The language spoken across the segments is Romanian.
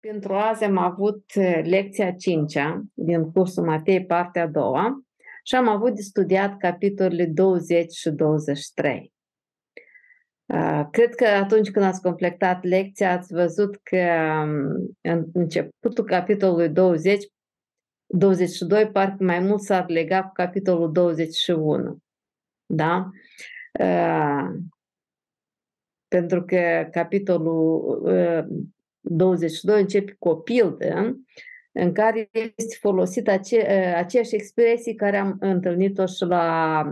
Pentru azi am avut eh, lecția 5 din cursul Matei, partea a doua, și am avut de studiat capitolele 20 și 23. Ah, cred că atunci când ați completat lecția, ați văzut că mm, în începutul capitolului 20, 22, parcă mai mult s-ar lega cu capitolul 21. Da? Ah, pentru că capitolul eh, 22 începe cu o pildă în care este folosit ace- aceeași expresie care am întâlnit-o și la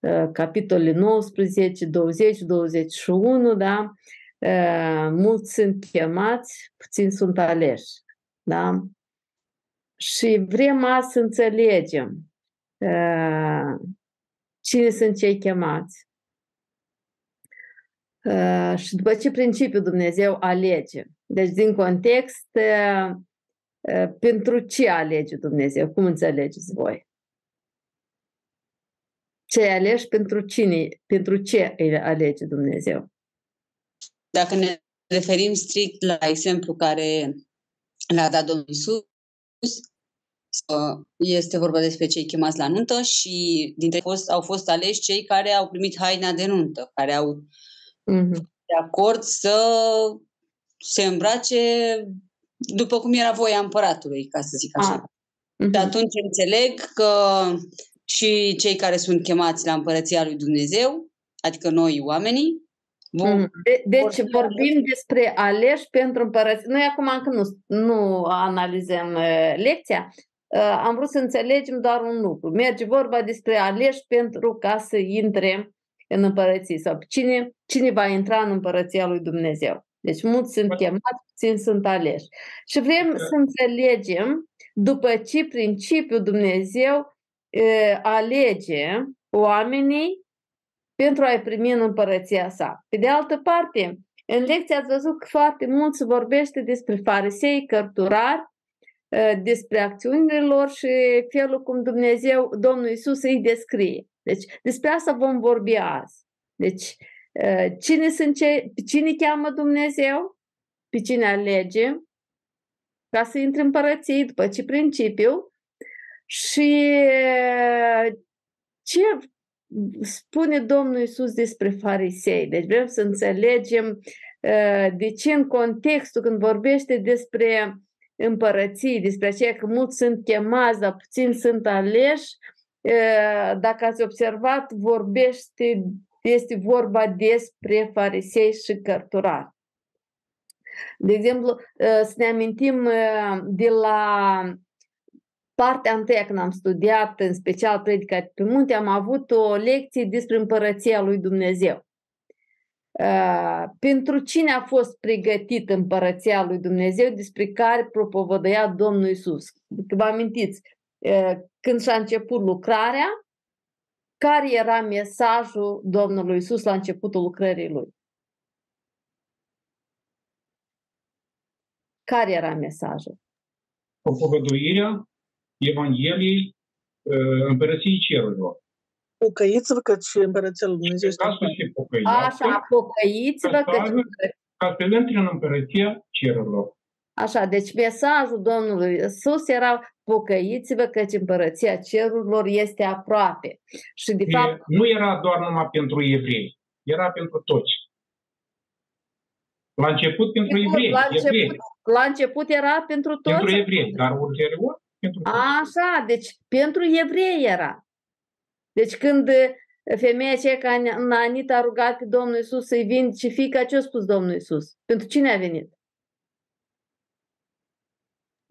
uh, capitolele 19, 20, 21, da? Uh, mulți sunt chemați, puțini sunt aleși. Da? Și vrem azi să înțelegem uh, cine sunt cei chemați. Și după ce principiu Dumnezeu alege. Deci, din context, pentru ce alege Dumnezeu? Cum înțelegeți voi? Ce aleși pentru cine? Pentru ce îi alege Dumnezeu? Dacă ne referim strict la exemplu care l-a dat Domnul Isus, este vorba despre cei chemați la nuntă și dintre ei au fost aleși cei care au primit haina de nuntă, care au mm-hmm. de acord să se îmbrace după cum era voia împăratului, ca să zic așa. Ah. Mm-hmm. De atunci înțeleg că și cei care sunt chemați la împărăția lui Dumnezeu, adică noi oamenii, Vom mm. de, deci vorbim despre aleși pentru împărăție. Noi acum încă nu, nu analizăm uh, lecția. Uh, am vrut să înțelegem doar un lucru. Merge vorba despre aleși pentru ca să intre în împărăție sau cine, cine va intra în împărăția lui Dumnezeu. Deci mulți sunt chemați, puțini sunt aleși. Și vrem să înțelegem după ce principiul Dumnezeu e, alege oamenii pentru a-i primi în împărăția sa. Pe de altă parte, în lecție ați văzut că foarte mult se vorbește despre farisei, cărturari, despre acțiunile lor și felul cum Dumnezeu, Domnul Isus îi descrie. Deci despre asta vom vorbi azi. Deci cine, sunt ce, cine cheamă Dumnezeu? Pe cine alege? Ca să intre în părăție după ce principiu. Și ce spune Domnul Isus despre farisei? Deci vrem să înțelegem de ce în contextul când vorbește despre împărății, despre aceea că mulți sunt chemați, dar puțini sunt aleși, dacă ați observat, vorbește, este vorba despre farisei și cărturari. De exemplu, să ne amintim de la partea întâia când am studiat, în special predica pe munte, am avut o lecție despre împărăția lui Dumnezeu. pentru cine a fost pregătit împărăția lui Dumnezeu despre care propovădăia Domnul Isus? Vă amintiți, când și-a început lucrarea, care era mesajul Domnului Isus la începutul lucrării lui? Care era mesajul? Propovăduirea Evangheliei Împărăției Cerurilor. Pocăiți-vă că și Împărăția lui Dumnezeu este Ca să se Așa, pocăiți-vă că... Ca să intre în Împărăția Cerurilor. Așa, deci mesajul Domnului Isus era pocăiți-vă căci împărăția cerurilor este aproape. Și de fapt... Nu era doar numai pentru evrei, era pentru toți. La început pentru Sigur, evrei. La început, evrei. la început era pentru toți. Pentru evrei, dar ulterior pentru toți. Așa, deci pentru evrei era. Deci când femeia aceea ca Anita a rugat pe Domnul Isus să-i vindece fica, ce a spus Domnul Isus? Pentru cine a venit?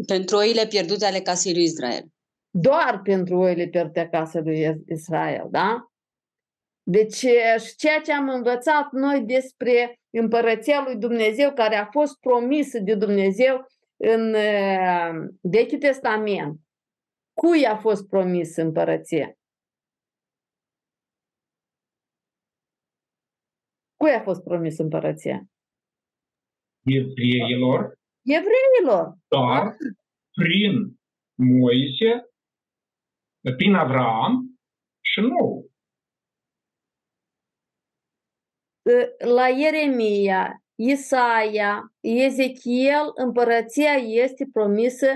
Pentru oile pierdute ale casei lui Israel. Doar pentru oile pierdute ale casei lui Israel, da? Deci, și ceea ce am învățat noi despre împărăția lui Dumnezeu, care a fost promisă de Dumnezeu în Vechiul Testament, cui a fost promis împărăția? Cui a fost promis împărăția? Evreilor evreilor. Dar prin Moise, prin Avram și nou. La Ieremia Isaia, Ezechiel, împărăția este promisă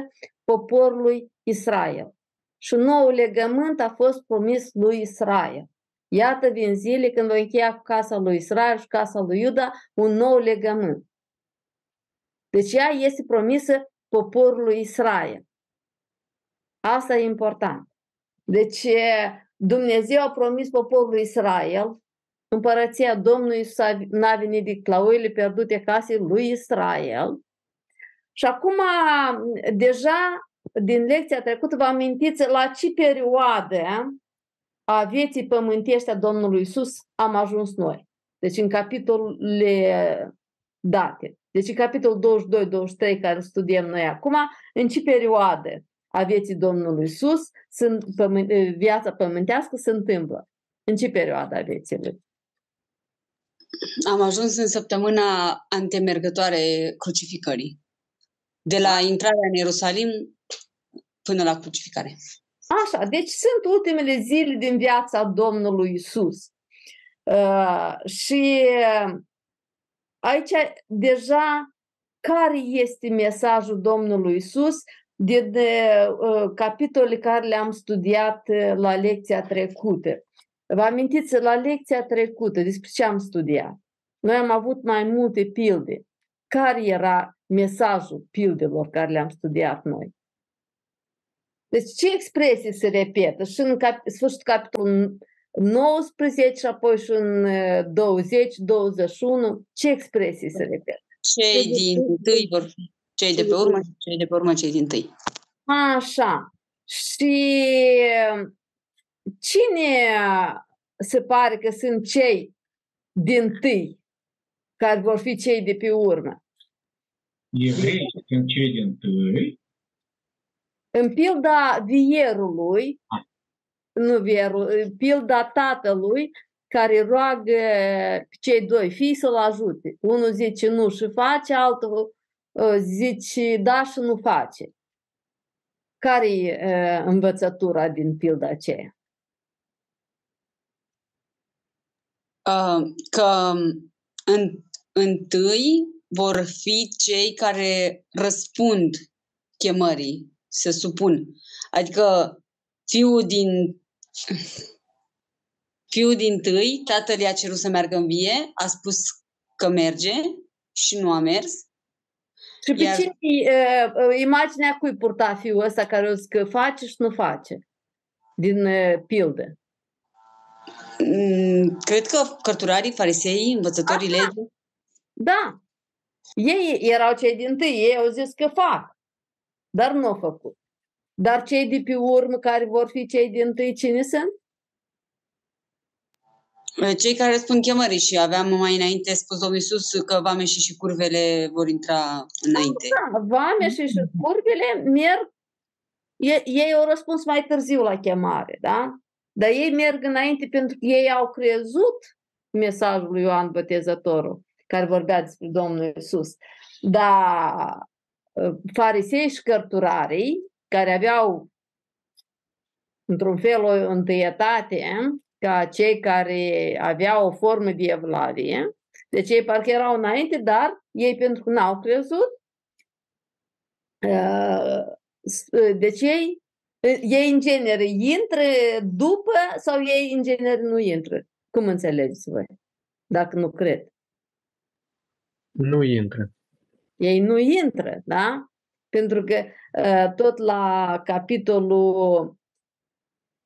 poporului Israel. Și nou legământ a fost promis lui Israel. Iată vin zile când voi încheia cu casa lui Israel și casa lui Iuda un nou legământ. Deci ea este promisă poporului Israel. Asta e important. Deci Dumnezeu a promis poporului Israel împărăția Domnului Iisus n-a venit de clauile pierdute casei lui Israel. Și acum, deja, din lecția trecută, vă amintiți la ce perioadă a vieții pământești a Domnului Iisus am ajuns noi. Deci în capitolele date. Deci în capitolul 22-23 care studiem noi acum, în ce perioadă a vieții Domnului Iisus sunt, viața pământească se întâmplă? În ce perioadă a vieții lui? Am ajuns în săptămâna antemergătoare crucificării. De la intrarea în Ierusalim până la crucificare. Așa, deci sunt ultimele zile din viața Domnului Isus. Uh, și uh, aici deja care este mesajul Domnului Isus din uh, capitolele care le-am studiat uh, la lecția trecută. Vă amintiți, la lecția trecută, despre ce am studiat? Noi am avut mai multe pilde. Care era mesajul pildelor care le-am studiat noi? Deci ce expresii se repetă? Și în cap- sfârșitul capitolul 19 și apoi și în 20, 21, ce expresii se repetă? Cei din tâi vor fi cei de pe urmă și cei de pe urmă cei din tâi. Așa. Și cine se pare că sunt cei din tâi care vor fi cei de pe urmă? Evrei sunt cei din tâi. În pilda vierului, ah. Nu vierul, pilda tatălui, care roagă pe cei doi fii să-l ajute. Unul zice nu și face, altul ă, zice da și nu face. Care e învățătura din pilda aceea? că în, întâi vor fi cei care răspund chemării, se supun. Adică fiul din fiul din tâi, tatăl i-a cerut să meargă în vie, a spus că merge și nu a mers. Și pe Iar... cine, uh, imaginea cui purta fiul ăsta care o că face și nu face din uh, pildă? Mm, cred că cărturarii, farisei, învățătorii legii. Da. Ei erau cei din tâi, ei au zis că fac, dar nu au făcut. Dar cei de pe urmă care vor fi cei din tâi, cine sunt? Cei care răspund chemării și aveam mai înainte spus Domnul Iisus că vame și și curvele vor intra înainte. Da, vame și și curvele merg, ei au răspuns mai târziu la chemare, da? Dar ei merg înainte pentru că ei au crezut mesajul lui Ioan Botezătorul, care vorbea despre Domnul Isus. Dar ă, farisei și cărturarii, care aveau într-un fel o întâietate ca cei care aveau o formă de evlavie, deci ei parcă erau înainte, dar ei pentru că n-au crezut, ă, deci ei ei în genere intră după sau ei în genere nu intră? Cum înțelegeți voi? Dacă nu cred. Nu intră. Ei nu intră, da? Pentru că tot la capitolul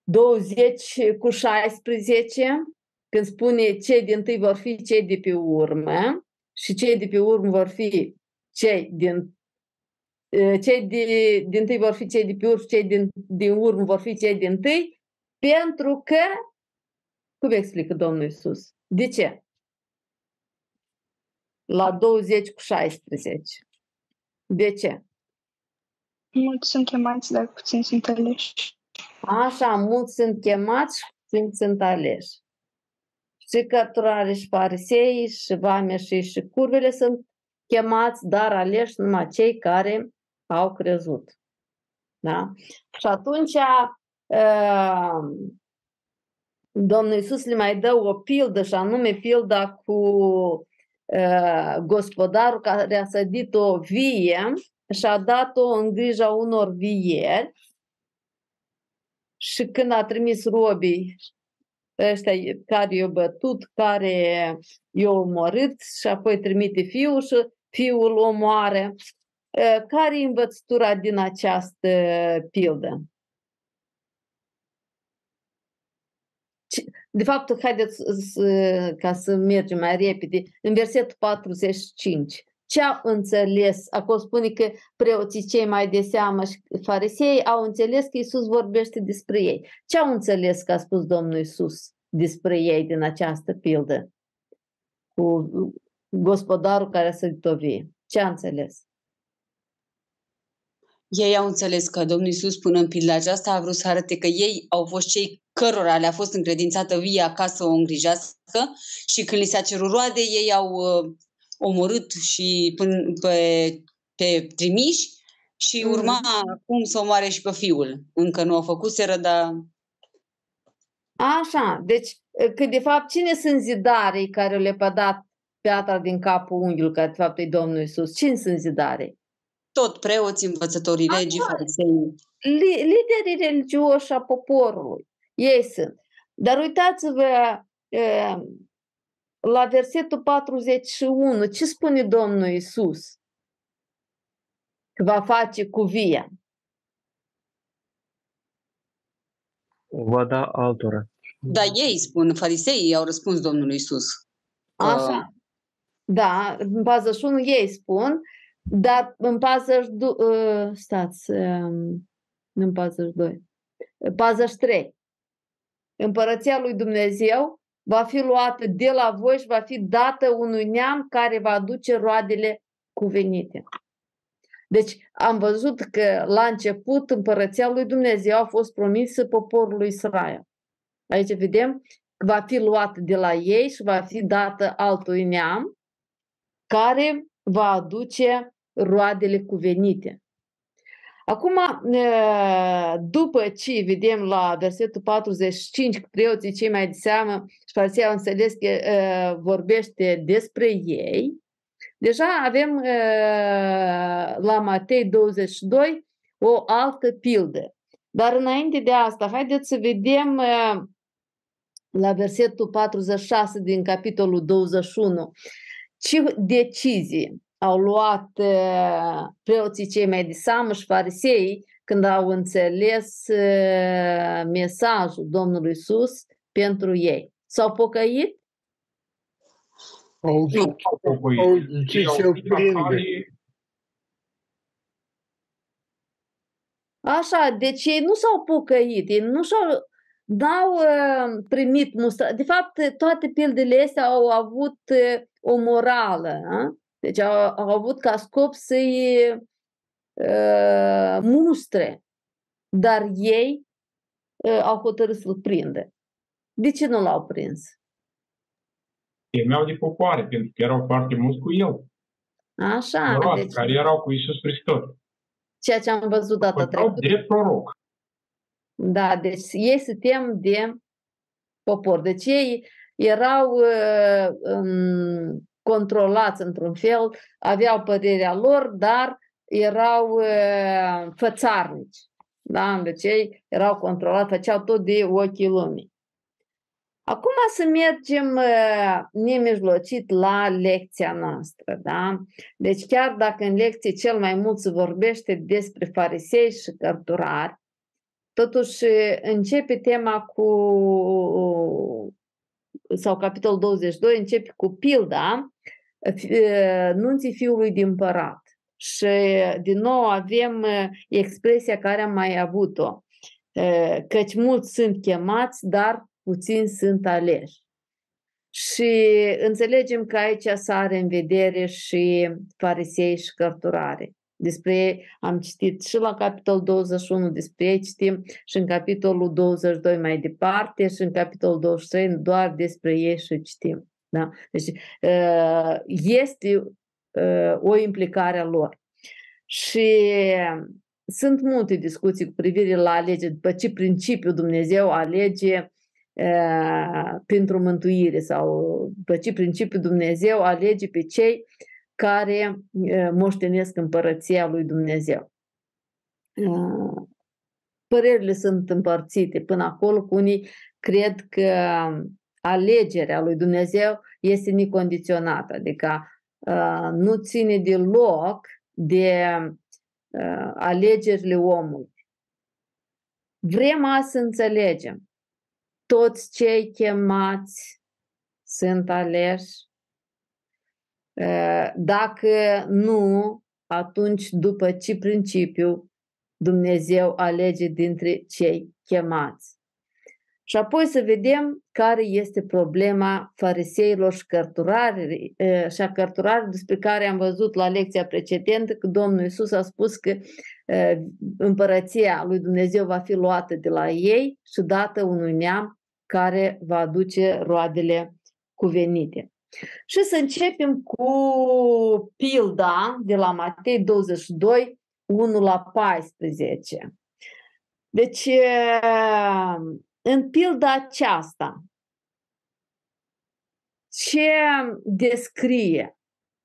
20 cu 16, când spune cei din tâi vor fi cei de pe urmă și cei de pe urmă vor fi cei din cei de, din tâi vor fi cei de pe urmă, cei din, din urmă vor fi cei din tâi, pentru că, cum explică Domnul Isus? De ce? La 20 cu 16. De ce? Mulți sunt chemați, dar puțini sunt aleși. Așa, mulți sunt chemați și puțini sunt aleși. Și cărturare și farisei și vame și, și curvele sunt chemați, dar aleși numai cei care au crezut. Da? Și atunci uh, Domnul Iisus le mai dă o pildă și anume pilda cu uh, gospodarul care a sădit o vie și a dat-o în grija unor vieri și când a trimis robii ăștia care i-au bătut, care i-au omorât și apoi trimite fiul și fiul omoară. Care e învățătura din această pildă? De fapt, haideți să, ca să mergem mai repede, în versetul 45. Ce au înțeles? Acolo spune că preoții cei mai de seamă și farisei au înțeles că Isus vorbește despre ei. Ce au înțeles că a spus Domnul Isus despre ei din această pildă? Cu gospodarul care să vie. Ce a înțeles? Ei au înțeles că Domnul Isus, până în pilda aceasta, a vrut să arate că ei au fost cei cărora le-a fost încredințată via ca să o îngrijească și când li s-a cerut roade, ei au uh, omorât și până pe, pe trimiși și mm. urma mm. acum să omoare și pe fiul. Încă nu au făcuseră, dar... Așa, deci că de fapt cine sunt zidarii care le-a dat piatra din capul unghiului, care de fapt e Domnul Isus? Cine sunt zidarii? Tot preoții, învățătorii legii, farisei. Liderii religioși a poporului. Ei sunt. Dar uitați-vă la versetul 41, ce spune Domnul Isus? Că va face cu via. Va da altora. Da, ei spun, fariseii au răspuns Domnului Isus. Așa. Da, în 41 ei spun, dar în 42, uh, stați, um, în 42, 43, împărăția lui Dumnezeu va fi luată de la voi și va fi dată unui neam care va aduce roadele cuvenite. Deci am văzut că la început împărăția lui Dumnezeu a fost promisă poporului Israel. Aici vedem că va fi luată de la ei și va fi dată altui neam care va aduce roadele cuvenite. Acum, după ce vedem la versetul 45 că preoții cei mai de seamă și farisei au înțeles că vorbește despre ei, deja avem la Matei 22 o altă pildă. Dar înainte de asta, haideți să vedem la versetul 46 din capitolul 21 ce decizii au luat preoții cei mai de seamă și farisei când au înțeles mesajul Domnului Isus pentru ei. S-au pocăit? Au ce se Așa, deci ei nu s-au pocăit, ei nu și-au n-au uh, primit mustra. De fapt, toate pildele astea au avut uh, o morală. A? Deci au, au avut ca scop să-i uh, mustre. Dar ei uh, au hotărât să-l prindă. De ce nu l-au prins? Temeau de popoare, pentru că erau foarte mulți cu el. Așa. Moroase, deci... care erau cu Isus Hristos. Ceea ce am văzut data trecută. drept proroc. Da, deci ei se tem de popor. Deci ei erau uh, um, controlați într-un fel, aveau părerea lor, dar erau uh, fățarnici. Da? Deci ei erau controlați, făceau tot de ochii lumii. Acum să mergem uh, nemijlocit la lecția noastră. Da? Deci chiar dacă în lecție cel mai mult se vorbește despre farisei și cărturari, totuși începe tema cu sau capitolul 22 începe cu pilda nunții fiului din împărat. Și din nou avem expresia care am mai avut-o, căci mulți sunt chemați, dar puțini sunt aleși. Și înțelegem că aici sare în vedere și farisei și cărturare. Despre ei am citit și la capitolul 21, despre ei citim și în capitolul 22 mai departe și în capitolul 23 doar despre ei și citim. Da? Deci este o implicare a lor. Și sunt multe discuții cu privire la alege, după ce principiu Dumnezeu alege pentru mântuire sau pe ce principiu Dumnezeu alege pe cei care moștenesc împărăția lui Dumnezeu. Părerile sunt împărțite până acolo, cu unii cred că alegerea lui Dumnezeu este necondiționată, adică nu ține deloc de alegerile omului. Vrem azi să înțelegem. Toți cei chemați sunt aleși. Dacă nu, atunci după ce principiu Dumnezeu alege dintre cei chemați. Și apoi să vedem care este problema fariseilor și cărturarii, și a cărturarii despre care am văzut la lecția precedentă că Domnul Iisus a spus că împărăția lui Dumnezeu va fi luată de la ei și dată unui neam care va aduce roadele cuvenite. Și să începem cu pilda de la Matei 22, 1 la 14. Deci, în pilda aceasta, ce descrie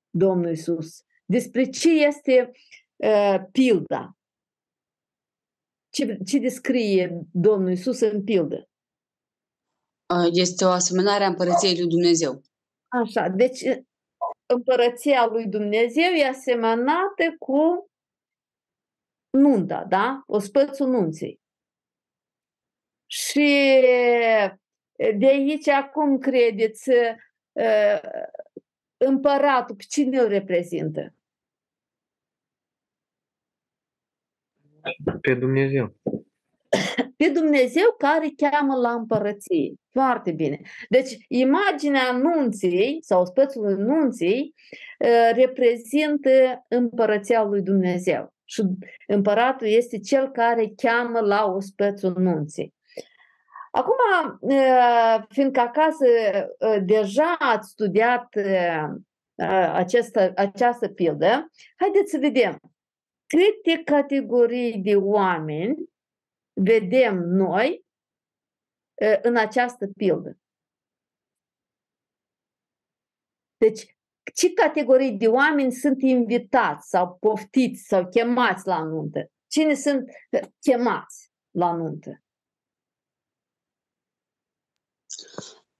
Domnul Isus? Despre ce este uh, pilda? Ce, ce descrie Domnul Isus în pildă? Este o asemănare a împărăției lui Dumnezeu. Așa, deci împărăția lui Dumnezeu e asemănată cu nunta, da? O spățul nunții. Și de aici, acum credeți, împăratul, pe cine îl reprezintă? Pe Dumnezeu. Pe Dumnezeu care cheamă la împărăție. Foarte bine. Deci, imaginea nunții sau spețul nunții reprezintă împărăția lui Dumnezeu. Și împăratul este cel care cheamă la ospețul nunții. Acum, fiindcă acasă deja ați studiat această, această pildă, haideți să vedem câte categorii de oameni vedem noi în această pildă. Deci, ce categorii de oameni sunt invitați sau poftiți sau chemați la nuntă? Cine sunt chemați la nuntă?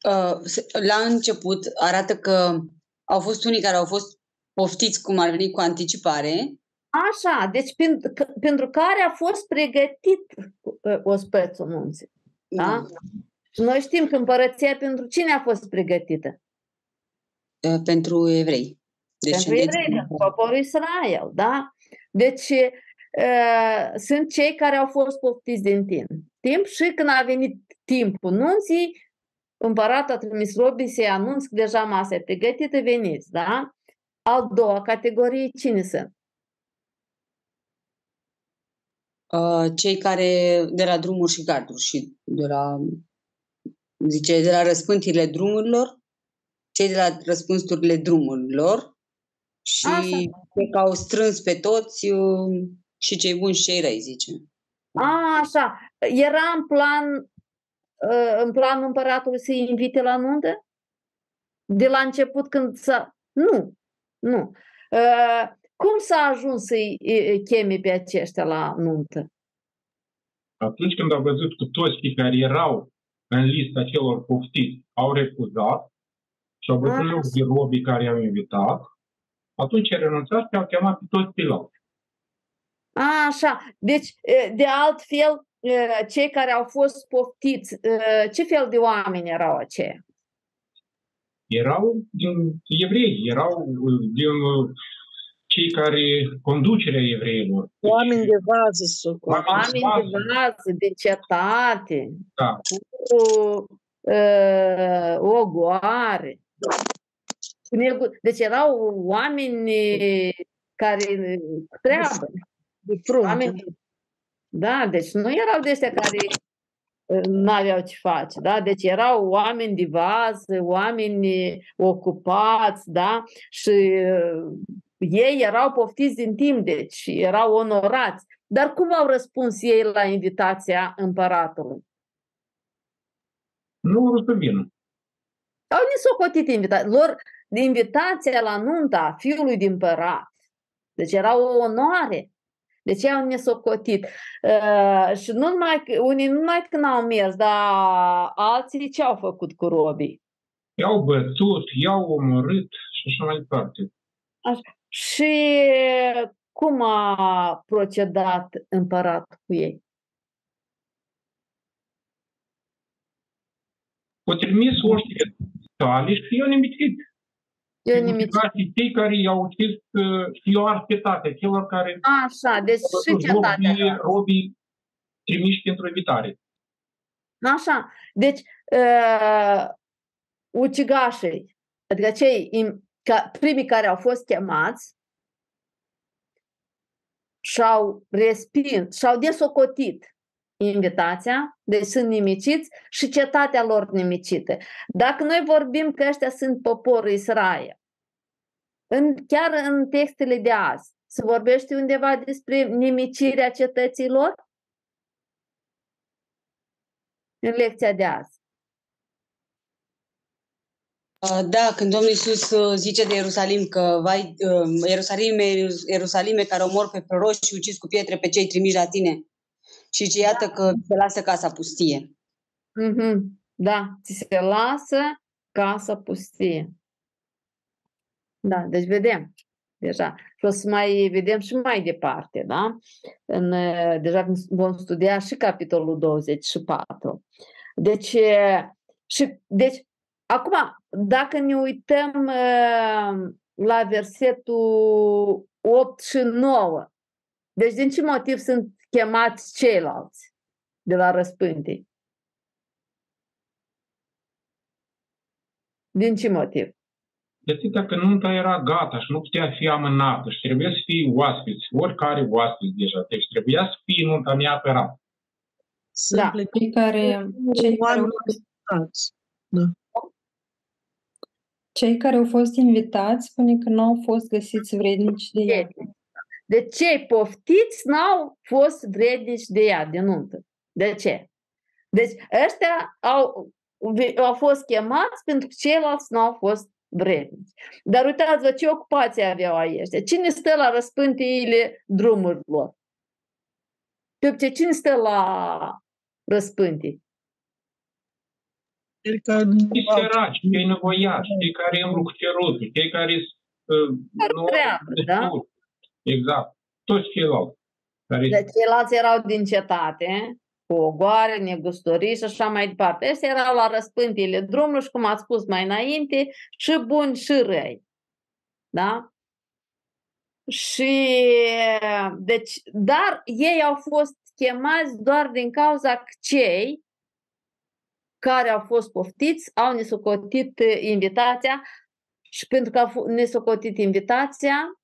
Uh, la început arată că au fost unii care au fost poftiți cum ar veni cu anticipare. Așa, deci pentru, pentru care a fost pregătit uh, ospețul nunții. Da? da? Și noi știm că împărăția pentru cine a fost pregătită? Uh, pentru evrei. Deci pentru evrei, pentru poporul Israel, da? Deci uh, sunt cei care au fost poftiți din timp. Timp și când a venit timpul nunții, împăratul a trimis robii să-i anunț că deja masa e pregătită, veniți, da? Al doua categorie, cine sunt? Uh, cei care de la drumuri și garduri și de la zice, de la răspântirile drumurilor, cei de la răspunsurile drumurilor și că au strâns pe toți uh, și cei buni și cei răi, zice. A, așa. Era în plan Ă, în planul împăratului să-i invite la nuntă? De la început când să... Nu, nu. Ă, cum s-a ajuns să-i cheme pe aceștia la nuntă? Atunci când a văzut că toți cei care erau în lista celor poftiți au refuzat și au văzut loc de robii care i-au invitat, atunci a renunțat și au chemat pe toți pe A, așa. Deci, de altfel, cei care au fost poftiți, ce fel de oameni erau aceia? Erau din evrei, erau din cei care conducerea evreilor. Oameni de vază, Oameni de vază, de cetate, da. cu uh, ogoare. Deci erau oameni care treabă. De frunte. Oameni da, deci nu erau de ăștia care nu aveau ce face, da? Deci erau oameni de vază, oameni ocupați, da? Și ei erau poftiți din timp, deci erau onorați. Dar cum au răspuns ei la invitația împăratului? Nu vor să vină. Au nesocotit invitația. Lor, invitația la nunta fiului din părat. Deci era o onoare. Deci ei au nesocotit. Uh, și nu numai, unii nu numai că n-au mers, dar alții ce au făcut cu robii? I-au bătut, i-au omorât și așa mai departe. Așa. Și cum a procedat împăratul cu ei? O trimis oștile tale și i-au nimitit. Eu nimic. Cei care i-au ucis și i-au arpetate, celor care... Așa, deci și cetatea. Robii, robii trimiși pentru evitare. Așa, deci uh, ucigașii, adică cei ca, primii care au fost chemați, și-au respins, și-au desocotit invitația, deci sunt nimiciți și cetatea lor nimicită. Dacă noi vorbim că ăștia sunt poporul Israel, în, chiar în textele de azi, se vorbește undeva despre nimicirea cetăților? În lecția de azi. Da, când Domnul Iisus uh, zice de Ierusalim că vai, uh, Ierusalime, Ierusalime care omor pe proroși și ucis cu pietre pe cei trimiși la tine și ce iată da. că se lasă casa pustie. Mm-hmm. Da, ți se lasă casa pustie. Da, deci vedem deja. Și o să mai vedem și mai departe, da? În, uh, deja vom studia și capitolul 24. Deci, și, deci Acum, dacă ne uităm uh, la versetul 8 și 9, deci din ce motiv sunt chemați ceilalți de la răspântii? Din ce motiv? Deci dacă nunta era gata și nu putea fi amânată și trebuia să fie oaspeți, oricare oaspeți deja, deci trebuia să fie nunta neapărat. Sunt da. cei care, cei care da. Cei care au fost invitați spune că nu au fost găsiți vrednici de ea. De cei poftiți n-au fost vrednici de ea, de nuntă. De ce? Deci ăștia au, au fost chemați pentru că ceilalți nu au fost vrednici. Dar uitați-vă ce ocupație aveau aici. Cine stă la răspântiile drumurilor? Pe cine stă la răspântii? Cei care cei săraci, cei nevoiași, cei care îmbru cu cerutul, cei care uh, nu treabă, da? Exact. Toți ceilalți. Care... Deci ceilalți erau din cetate, cu ogoare, negustoriți și așa mai departe. Ăștia erau la răspântiile drumului și, cum ați spus mai înainte, și buni și răi. Da? Și, deci, dar ei au fost chemați doar din cauza că cei care au fost poftiți au nesocotit uh, invitația și pentru că au nesocotit invitația,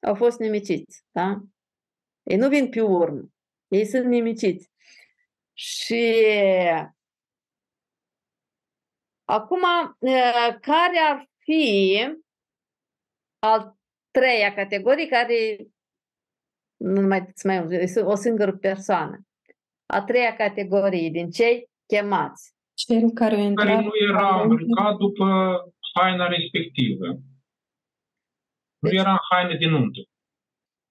au fost nimiciți. Da? Ei nu vin pe urmă. Ei sunt nimiciți. Și acum, uh, care ar fi al treia categorie care nu mai, mai o singură persoană. A treia categorie din cei chemați. Cel care, care nu era îmbrăcat după haina respectivă. Nu deci, era în haine din nuntă.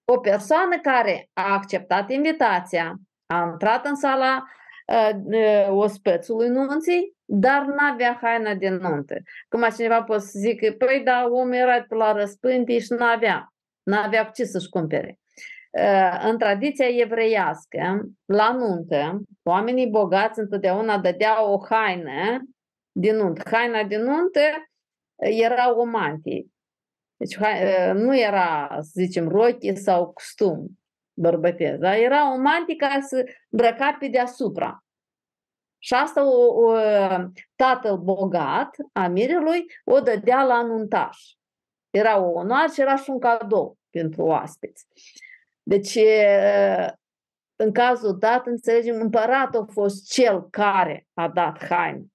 O persoană care a acceptat invitația, a intrat în sala uh, uh, ospățului nunții, dar nu avea haina din nuntă. Cum cineva poate să zică, păi da, omul era pe la răspântii și nu avea. Nu avea ce să-și cumpere în tradiția evreiască, la nuntă, oamenii bogați întotdeauna dădeau o haină din nuntă. Haina din nuntă era o mantie. Deci nu era, să zicem, rochie sau costum bărbătesc, dar era o mantie care să îmbrăca pe deasupra. Și asta o, o, tatăl bogat a mirelui o dădea la nuntaș. Era o onoare și era și un cadou pentru oaspeți. Deci, în cazul dat, înțelegem, împăratul a fost cel care a dat haine.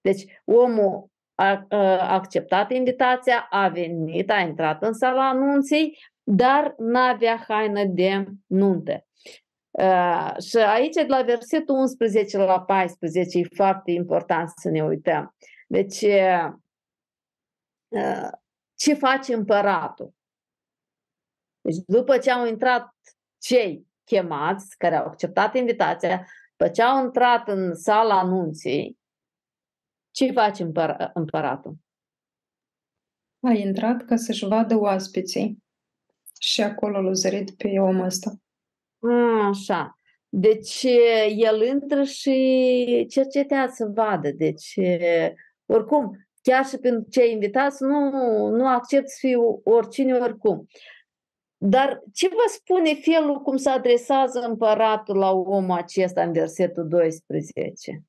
Deci, omul a, a acceptat invitația, a venit, a intrat în sala anunții, dar n-avea haină de nuntă. Uh, și aici, de la versetul 11 la 14, e foarte important să ne uităm. Deci, uh, ce face împăratul? Deci, după ce au intrat cei chemați, care au acceptat invitația, după ce au intrat în sala anunții, ce face împăr- împăratul? A intrat ca să-și vadă oaspeții și acolo l-a zărit pe omul ăsta. Așa. Deci el intră și cercetează să vadă. Deci, oricum, chiar și pentru cei invitați, nu, nu accept să fiu oricine oricum. Dar ce vă spune felul cum se adresează împăratul la omul acesta în versetul 12?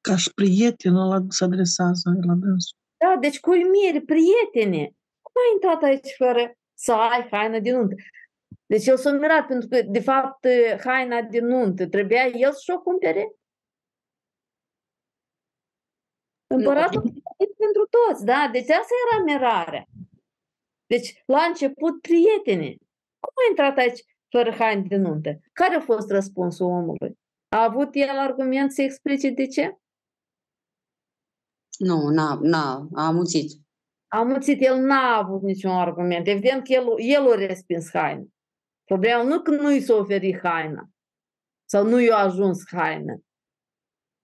Ca și prieten ăla se adresează la dânsul. Da, deci cu uimire, prietene, cum ai intrat aici fără să ai haină de nuntă? Deci el s-a mirat pentru că, de fapt, haina de nuntă trebuia el să o cumpere. Împăratul nu. Pentru toți, da? Deci asta era mirarea. Deci, la început, prietene, cum a intrat aici fără haine de nuntă? Care a fost răspunsul omului? A avut el argument să explice de ce? Nu, n-a, n-a, a amuțit. A amuțit, el n-a avut niciun argument. Evident că el, el a respins haină. Problema nu că nu i s-a oferit haina sau nu i-a ajuns haină.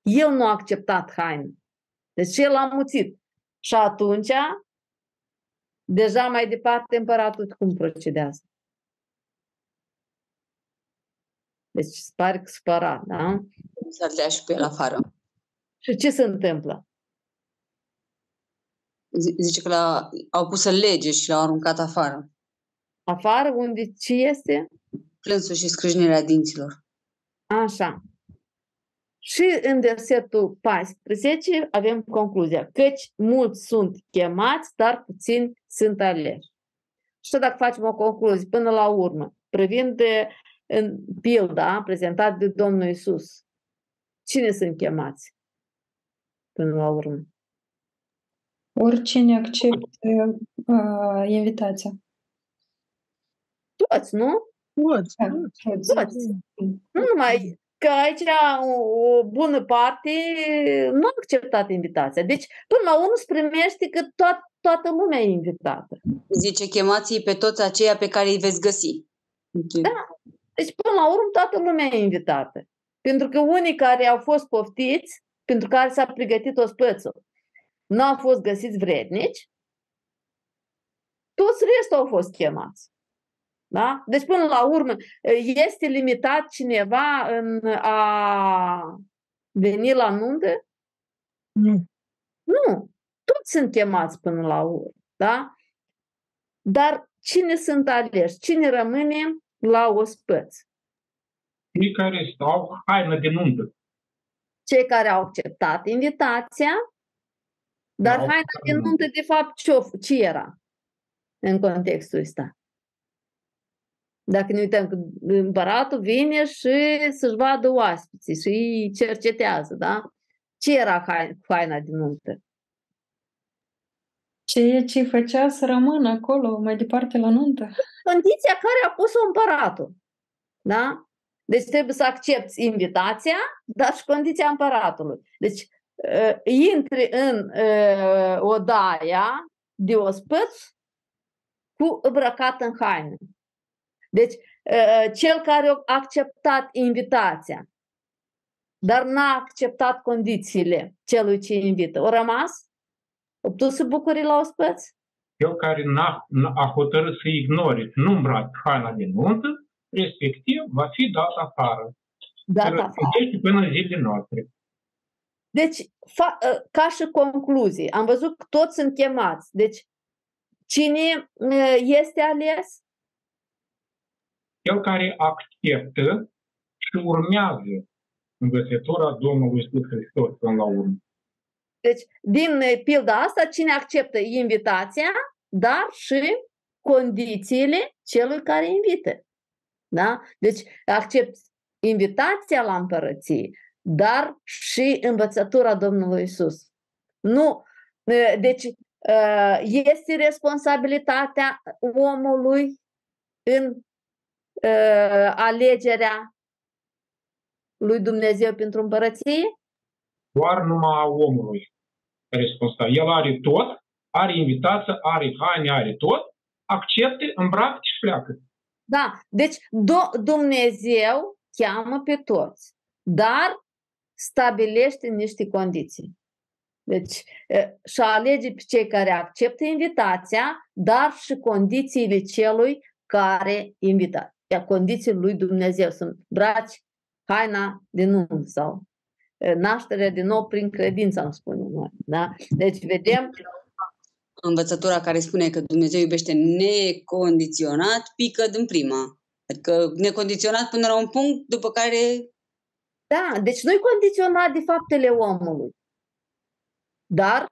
El nu a acceptat haină. Deci el a muțit. Și atunci, deja mai departe, împăratul cum procedează? Deci se pare că supărat, da? S-ar dea și pe el afară. Și ce se întâmplă? Zice că l au pus în lege și l-au aruncat afară. Afară? Unde? Ce este? Plânsul și scrâșnirea dinților. Așa. Și în versetul 14 avem concluzia. Căci mulți sunt chemați, dar puțini sunt aleși. Și dacă facem o concluzie până la urmă, privind de, în pilda prezentat de Domnul Isus, cine sunt chemați până la urmă? Oricine acceptă uh, invitația. Toți, nu? Toți. Da, toți. Toți. Nu numai că aici o, o bună parte nu a acceptat invitația. Deci, până la urmă, se primește că toat, toată lumea e invitată. Zice, chemați pe toți aceia pe care îi veți găsi. Da. Deci, până la urmă, toată lumea e invitată. Pentru că unii care au fost poftiți, pentru care s-a pregătit ospățul, nu au fost găsiți vrednici, toți restul au fost chemați. Da? Deci, până la urmă, este limitat cineva în a veni la nuntă? Nu. Nu. Toți sunt chemați până la urmă. Da? Dar cine sunt aleși? Cine rămâne la ospăț? Cei care stau haină de nuntă. Cei care au acceptat invitația, dar Au haina de nuntă, de fapt, ce, ce era în contextul ăsta? Dacă ne uităm că împăratul vine și să-și vadă oaspeții și îi cercetează, da? Ce era haina din nuntă? Ceea ce făcea să rămână acolo, mai departe la nuntă. Condiția care a pus-o împăratul. Da? Deci trebuie să accepti invitația, dar și condiția împăratului. Deci uh, intri în uh, odaia de ospăț cu îmbrăcat în haină. Deci, cel care a acceptat invitația, dar n-a acceptat condițiile celui ce invită, o rămas? O putut să bucuri la ospăț? Cel care n-a, a hotărât să ignore, nu îmbrac haina de nuntă, respectiv va fi dat afară. Dat afară. până în zilele noastre. Deci, fa, ca și concluzie, am văzut că toți sunt chemați. Deci, cine este ales? Cel care acceptă și urmează învățătura Domnului Iisus Hristos până la urmă. Deci, din pilda asta, cine acceptă invitația, dar și condițiile celui care invită. Da? Deci, accept invitația la împărăție, dar și învățătura Domnului Isus. Nu, deci este responsabilitatea omului în uh, alegerea lui Dumnezeu pentru împărăție? Doar numai a omului responsabil. El are tot, are invitație, are haine, are tot, accepte, îmbracă și pleacă. Da, deci do- Dumnezeu cheamă pe toți, dar stabilește niște condiții. Deci, și alege pe cei care acceptă invitația, dar și condițiile celui care invită. Ia condițiile lui Dumnezeu sunt braci, haina de nuntă sau nașterea din nou prin credință, am spune noi. Da? Deci vedem învățătura care spune că Dumnezeu iubește necondiționat pică din prima. Adică necondiționat până la un punct după care... Da, deci nu-i condiționat de faptele omului. Dar,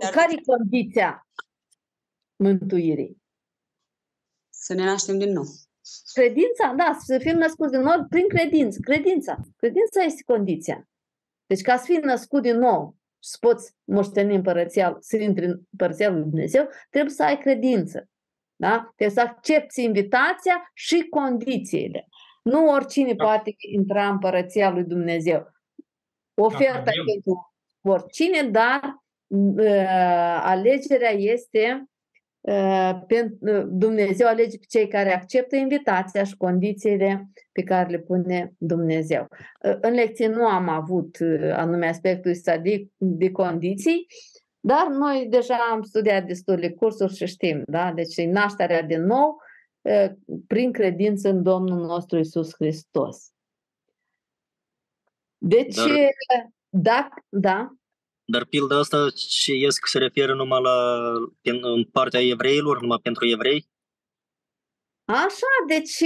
Dar care e condiția mântuirii? Să ne naștem din nou. Credința, da, să fim născuți din nou prin credință. Credința. Credința este condiția. Deci ca să fii născut din nou și să poți moșteni împărăția, să intri în împărăția lui Dumnezeu, trebuie să ai credință. Da? Trebuie să accepti invitația și condițiile. Nu oricine da. poate intra în împărăția lui Dumnezeu. Oferta da, pentru oricine, dar uh, alegerea este Dumnezeu alege pe cei care acceptă invitația și condițiile pe care le pune Dumnezeu. În lecție nu am avut anume aspectul ăsta de, de condiții, dar noi deja am studiat destule cursuri și știm, da? Deci nașterea din nou prin credință în Domnul nostru Isus Hristos. Deci, dar, da, da. Dar pilda asta și ies că se referă numai la în partea evreilor, numai pentru evrei? Așa, deci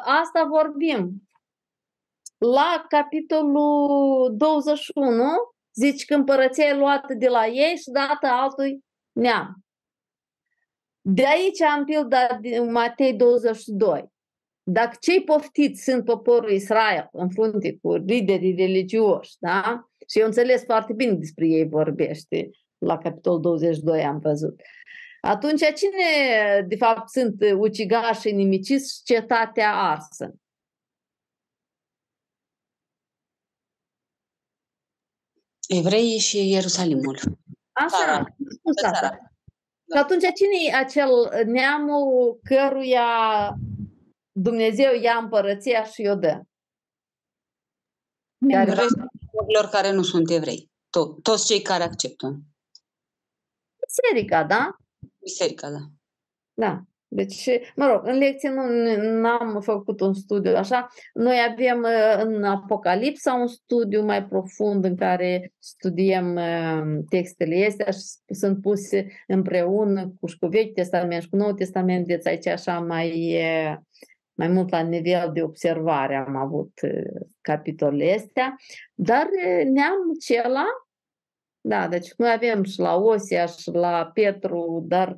asta vorbim. La capitolul 21 zici că împărăția e luată de la ei și dată altui neam. De aici am pilda din Matei 22. Dacă cei poftiți sunt poporul Israel în frunte cu liderii religioși, da? Și eu înțeles foarte bine despre ei vorbește. La capitolul 22 am văzut. Atunci, cine, de fapt, sunt ucigași inimiciți cetatea arsă? Evreii și Ierusalimul. Așa, țara. Țara. Și atunci, cine e acel neamul căruia Dumnezeu ia împărăția și o dă? Care celor care nu sunt evrei. To- toți cei care acceptă. Biserica, da? Biserica, da. Da. Deci, mă rog, în lecție nu am făcut un studiu așa. Noi avem uh, în Apocalipsa un studiu mai profund în care studiem uh, textele astea și sunt puse împreună cu și cu Vechi Testament și cu Nou Testament, deci aici așa mai, mai mult la nivel de observare am avut capitolele astea, dar neamul cela, da, deci noi avem și la Osia și la Petru, dar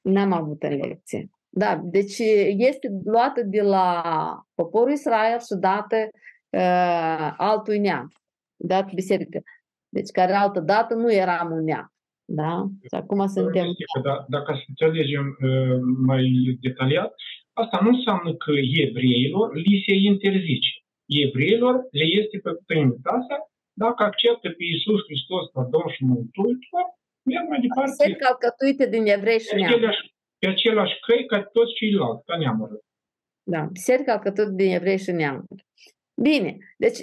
n-am avut în lecție. Da, deci este luată de la poporul Israel și dată uh, altui neam, dat biserică. Deci care altă dată nu eram un neam. Da? Și acum suntem... Da, dacă să înțelegem uh, mai detaliat, asta nu înseamnă că evreilor li se interzice evreilor le este făcută invitația dacă acceptă pe Iisus Hristos ca Domn și Mântuitor, merg mai departe. Sunt călcătuite din evrei și neam. Pe același căi ca toți ceilalți, ca neamurile. Da, biserica alcătuit din evrei și neamuri. Bine, deci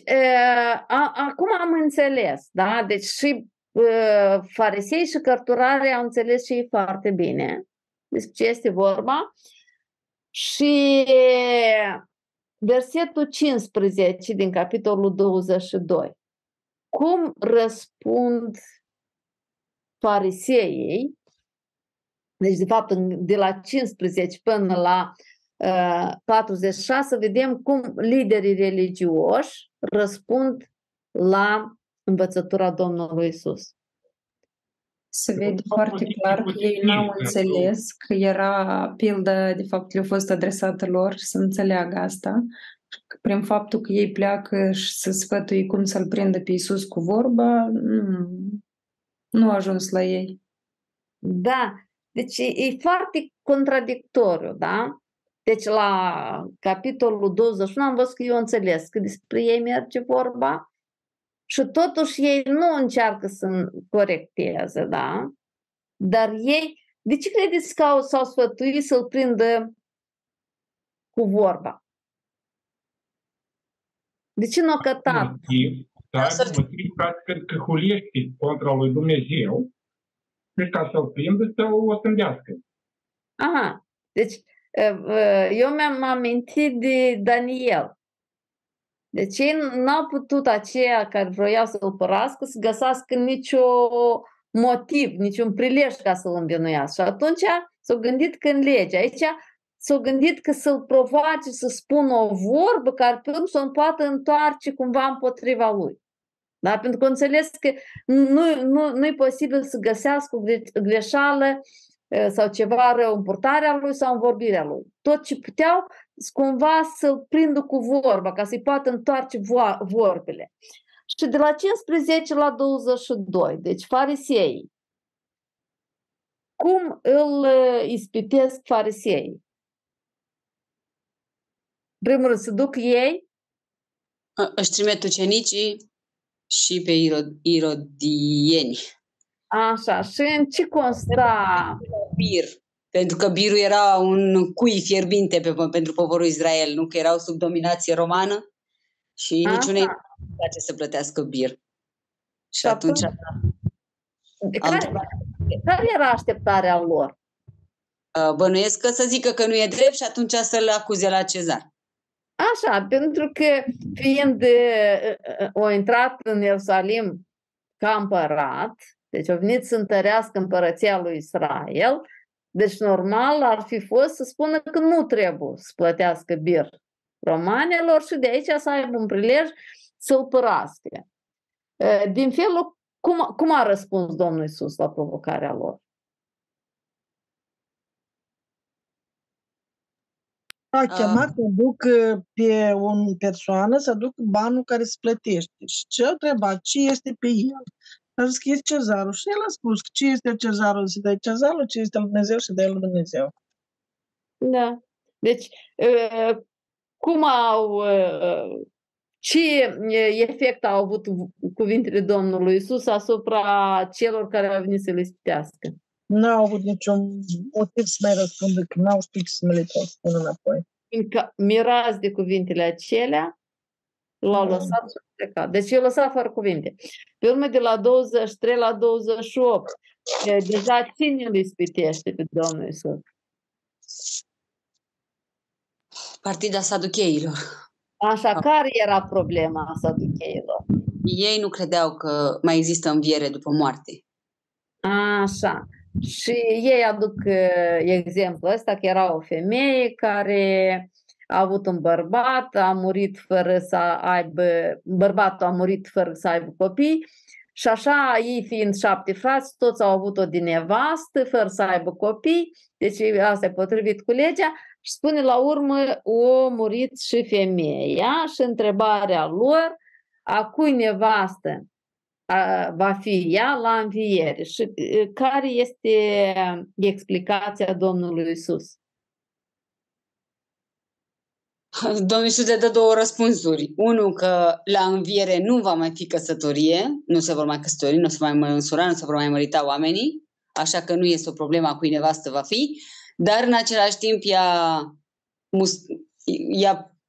a, acum am înțeles, da? Deci și a, farisei și cărturare au înțeles și ei foarte bine despre ce este vorba și versetul 15 din capitolul 22. Cum răspund fariseii, deci de fapt de la 15 până la uh, 46 vedem cum liderii religioși răspund la învățătura Domnului Isus se vede foarte clar că ei n-au înțeles că era pildă, de fapt, le-a fost adresată lor să înțeleagă asta. Prin faptul că ei pleacă și să sfătui cum să-L prindă pe Iisus cu vorba, nu, nu a ajuns la ei. Da, deci e, e foarte contradictoriu, da? Deci la capitolul 21 am văzut că eu înțeles că despre ei merge vorba și totuși ei nu încearcă să corecteze, da? Dar ei, de ce credeți că au, s-au sfătuit să-l prindă cu vorba? De ce nu a cătat? Motiv, da, motiv ca să căhulește contra lui Dumnezeu și ca să-l prindă să o sândească. Aha, deci eu mi-am amintit de Daniel. Deci ei n-au putut aceia care vroiau să-l părască să găsească nicio motiv, niciun prilej ca să-l învinuiască. Și atunci s-au gândit că în lege. Aici s-au gândit că să-l provoace să spună o vorbă care pe urmă să poată întoarce cumva împotriva lui. Da? Pentru că înțeles că nu, nu, nu e posibil să găsească o greșeală sau ceva rău în purtarea lui sau în vorbirea lui. Tot ce puteau cumva să-l prindă cu vorba, ca să-i poată întoarce vorbele. Și de la 15 la 22, deci farisei. Cum îl ispitesc farisei? Primul rând, să duc ei? Își trimit ucenicii și pe irodieni. Așa, și în ce consta? Bir. Pentru că birul era un cui fierbinte pe, pentru poporul Israel, nu? Că erau sub dominație romană și niciunei nu place să plătească bir. Și, și atunci... Care, care era așteptarea lor? Bănuiesc că să zică că nu e drept și atunci să-l acuze la cezar. Așa, pentru că fiind o intrat în Ierusalim ca împărat, deci a venit să întărească împărăția lui Israel, deci normal ar fi fost să spună că nu trebuie să plătească bir romanelor și de aici să aibă un prilej să-l părască. Din felul, cum, cum a răspuns Domnul Isus la provocarea lor? A chemat să duc pe o persoană să duc banul care se plătește. Și ce a întrebat? Ce este pe el? A zis că e cezarul. Și el a spus că ce este cezarul? Se dă cezarul, ce este Dumnezeu și de el Dumnezeu. Da. Deci, cum au, ce efect au avut cuvintele Domnului Isus asupra celor care au venit să le spitească? N-au avut niciun motiv să mai răspundă, că n-au știut să mă le spună înapoi. Încă mirați de cuvintele acelea, l-au mm. lăsat și plecat. Deci eu lăsat fără cuvinte. Pe urmă de la 23 la 28, deja cine îl ispitește pe Domnul Iisus? Partida saducheilor. Așa, care era problema saducheilor? Ei nu credeau că mai există înviere după moarte. Așa. Și ei aduc exemplul ăsta că era o femeie care a avut un bărbat, a murit fără să aibă, bărbatul a murit fără să aibă copii. Și așa, ei fiind șapte frați, toți au avut o din nevastă, fără să aibă copii, deci asta e potrivit cu legea, și spune la urmă, o murit și femeia. Și întrebarea lor, a cui nevastă a, va fi ea la înviere? Și care este explicația Domnului Isus? Domnul Iisus le dă două răspunsuri. Unul că la înviere nu va mai fi căsătorie, nu se vor mai căsători, nu se va mai măsura, nu se vor mai mărita oamenii, așa că nu este o problemă a cui nevastă va fi, dar în același timp ea, ea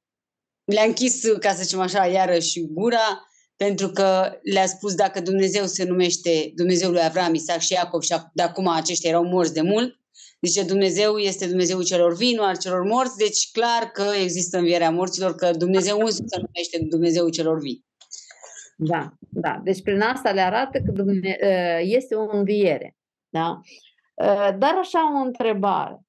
le-a închis, ca să zicem așa, iarăși gura, pentru că le-a spus dacă Dumnezeu se numește Dumnezeul lui Avram, Isaac și Iacov și de acum aceștia erau morți de mult, Zice, Dumnezeu este Dumnezeul celor vii, nu al celor morți, deci clar că există învierea morților, că Dumnezeu însuși se numește Dumnezeul celor vii. Da, da. Deci prin asta le arată că Dumne- ă, este o înviere. Da? Ă, dar așa o întrebare.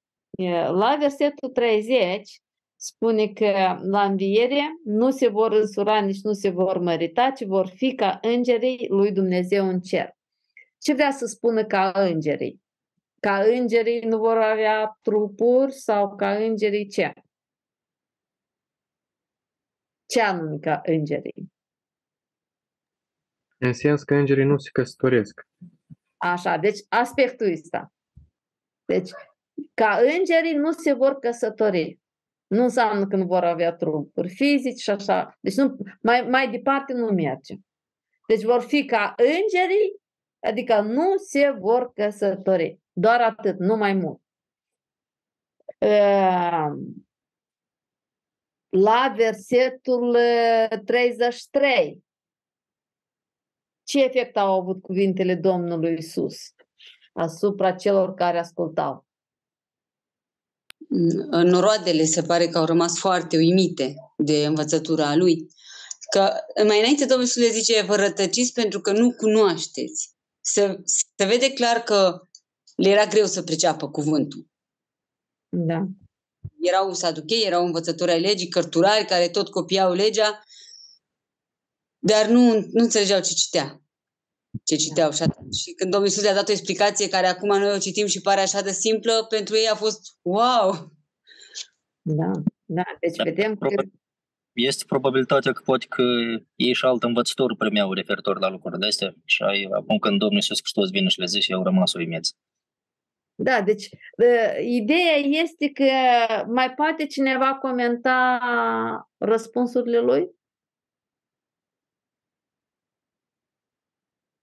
La versetul 30 spune că la înviere nu se vor însura, nici nu se vor mărita, ci vor fi ca îngerii lui Dumnezeu în cer. Ce vrea să spună ca îngerii? Ca îngerii nu vor avea trupuri sau ca îngerii ce? Ce anume ca îngerii? În sens că îngerii nu se căsătoresc. Așa, deci aspectul ăsta. Deci, ca îngerii nu se vor căsători. Nu înseamnă că nu vor avea trupuri fizici și așa. Deci nu, mai, mai departe nu merge. Deci vor fi ca îngerii, adică nu se vor căsători. Doar atât, nu mai mult. Ehm, la versetul 33. Ce efect au avut cuvintele Domnului Isus asupra celor care ascultau? Noroadele se pare că au rămas foarte uimite de învățătura lui. Că mai înainte Domnul Iisus le zice, vă rătăciți pentru că nu cunoașteți. Se, se vede clar că le era greu să priceapă cuvântul. Da. Erau saduchei, erau învățători ai legii, cărturari care tot copiau legea, dar nu, nu înțelegeau ce citea. Ce citeau. Da. Și, atunci, și când Domnul Iisus le-a dat o explicație care acum noi o citim și pare așa de simplă, pentru ei a fost wow! Da, da. Deci da, vedem că... Este probabilitatea că poate că ei și alt învățător primeau referitor la lucrurile astea și acum când Domnul Iisus Hristos vine și le zice, ei au rămas uimiți. Da, deci uh, ideea este că mai poate cineva comenta răspunsurile lui?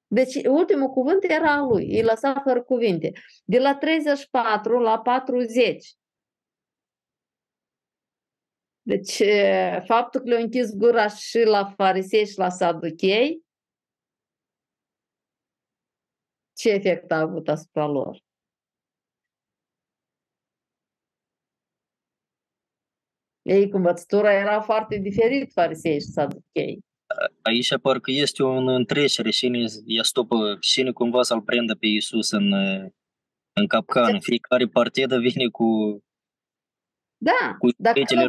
Deci ultimul cuvânt era al lui, îi lăsa fără cuvinte. De la 34 la 40. Deci faptul că le-au închis gura și la farisei și la saduchei, ce efect a avut asupra lor? Ei cu învățătura era foarte diferit farisei și saduchei. Aici parcă este o întrecere, cine ea stopă, cine cumva să-l prindă pe Iisus în, în capcană. Fiecare partidă vine cu Da, cu dacă nu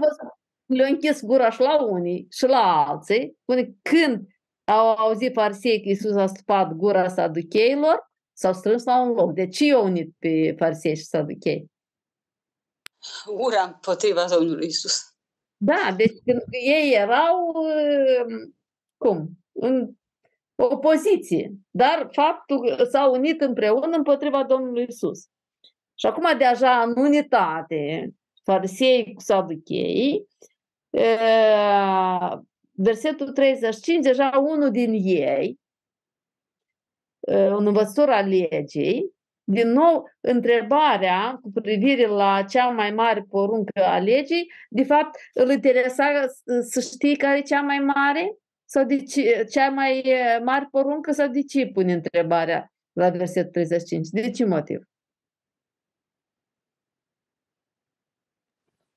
le-au închis gura și la unii și la alții, până când au auzit farisei că Iisus a stupat gura saducheilor, s-au strâns la un loc. De ce i-au unit pe farisei și saduchei? Ura împotriva Domnului Isus. Da, deci când ei erau, cum, în opoziție, dar faptul că s-au unit împreună împotriva Domnului Isus. Și acum deja în unitate, farisei cu saduchei, versetul 35, deja unul din ei, un învățător al legii, din nou, întrebarea cu privire la cea mai mare poruncă a legii, de fapt, îl interesa să știi care e cea mai mare sau de ce, cea mai mare poruncă sau de ce pune întrebarea la versetul 35? De ce motiv?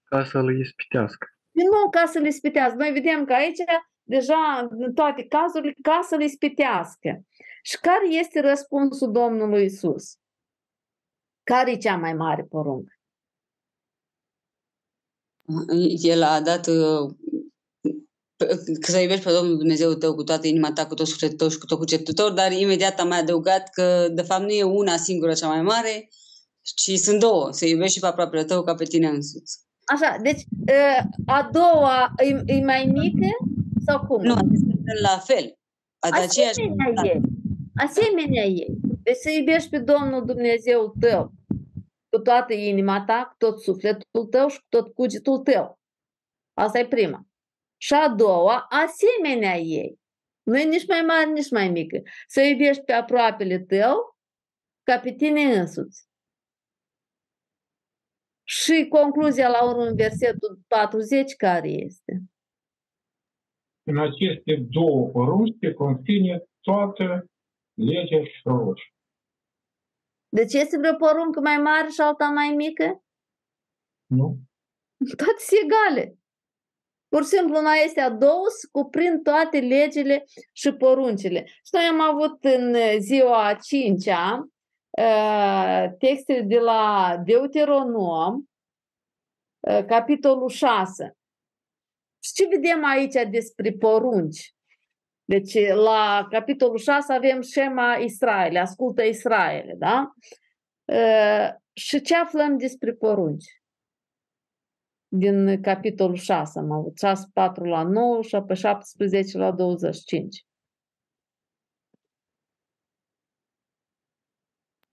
Ca să le ispitească. Nu ca să le ispitească. Noi vedem că aici, deja, în toate cazurile, ca să le ispitească. Și care este răspunsul Domnului Isus? Care e cea mai mare poruncă? El a dat uh, că să iubești pe Domnul Dumnezeu tău cu toată inima ta, cu tot sufletul tău și cu tot cugetul tău, dar imediat am mai adăugat că de fapt nu e una singură cea mai mare, ci sunt două. Să iubești și pe aproapele tău ca pe tine însuți. Așa, deci uh, a doua e, e mai mică sau cum? Nu, la fel. Asemenea ei. Asemenea ei. Deci să iubești pe Domnul Dumnezeu tău cu toată inima ta, cu tot sufletul tău și cu tot cugetul tău. Asta e prima. Și a doua, asemenea ei. Nu e nici mai mare, nici mai mică. Să iubești pe aproapele tău ca pe tine însuți. Și concluzia la urmă în versetul 40 care este? În aceste două porunci se conține toată legea și proroci. Deci este vreo poruncă mai mare și alta mai mică? Nu. Toate sunt egale. Pur și simplu, una este a două, cuprind toate legile și poruncile. Și noi am avut în ziua a cincea uh, textele de la Deuteronom, uh, capitolul 6. Și ce vedem aici despre porunci? Deci, la capitolul 6 avem șema Israel, ascultă Israel, da? Uh, și ce aflăm despre porunci? Din capitolul 6 am avut 6, 4 la 9 și pe 17 la 25.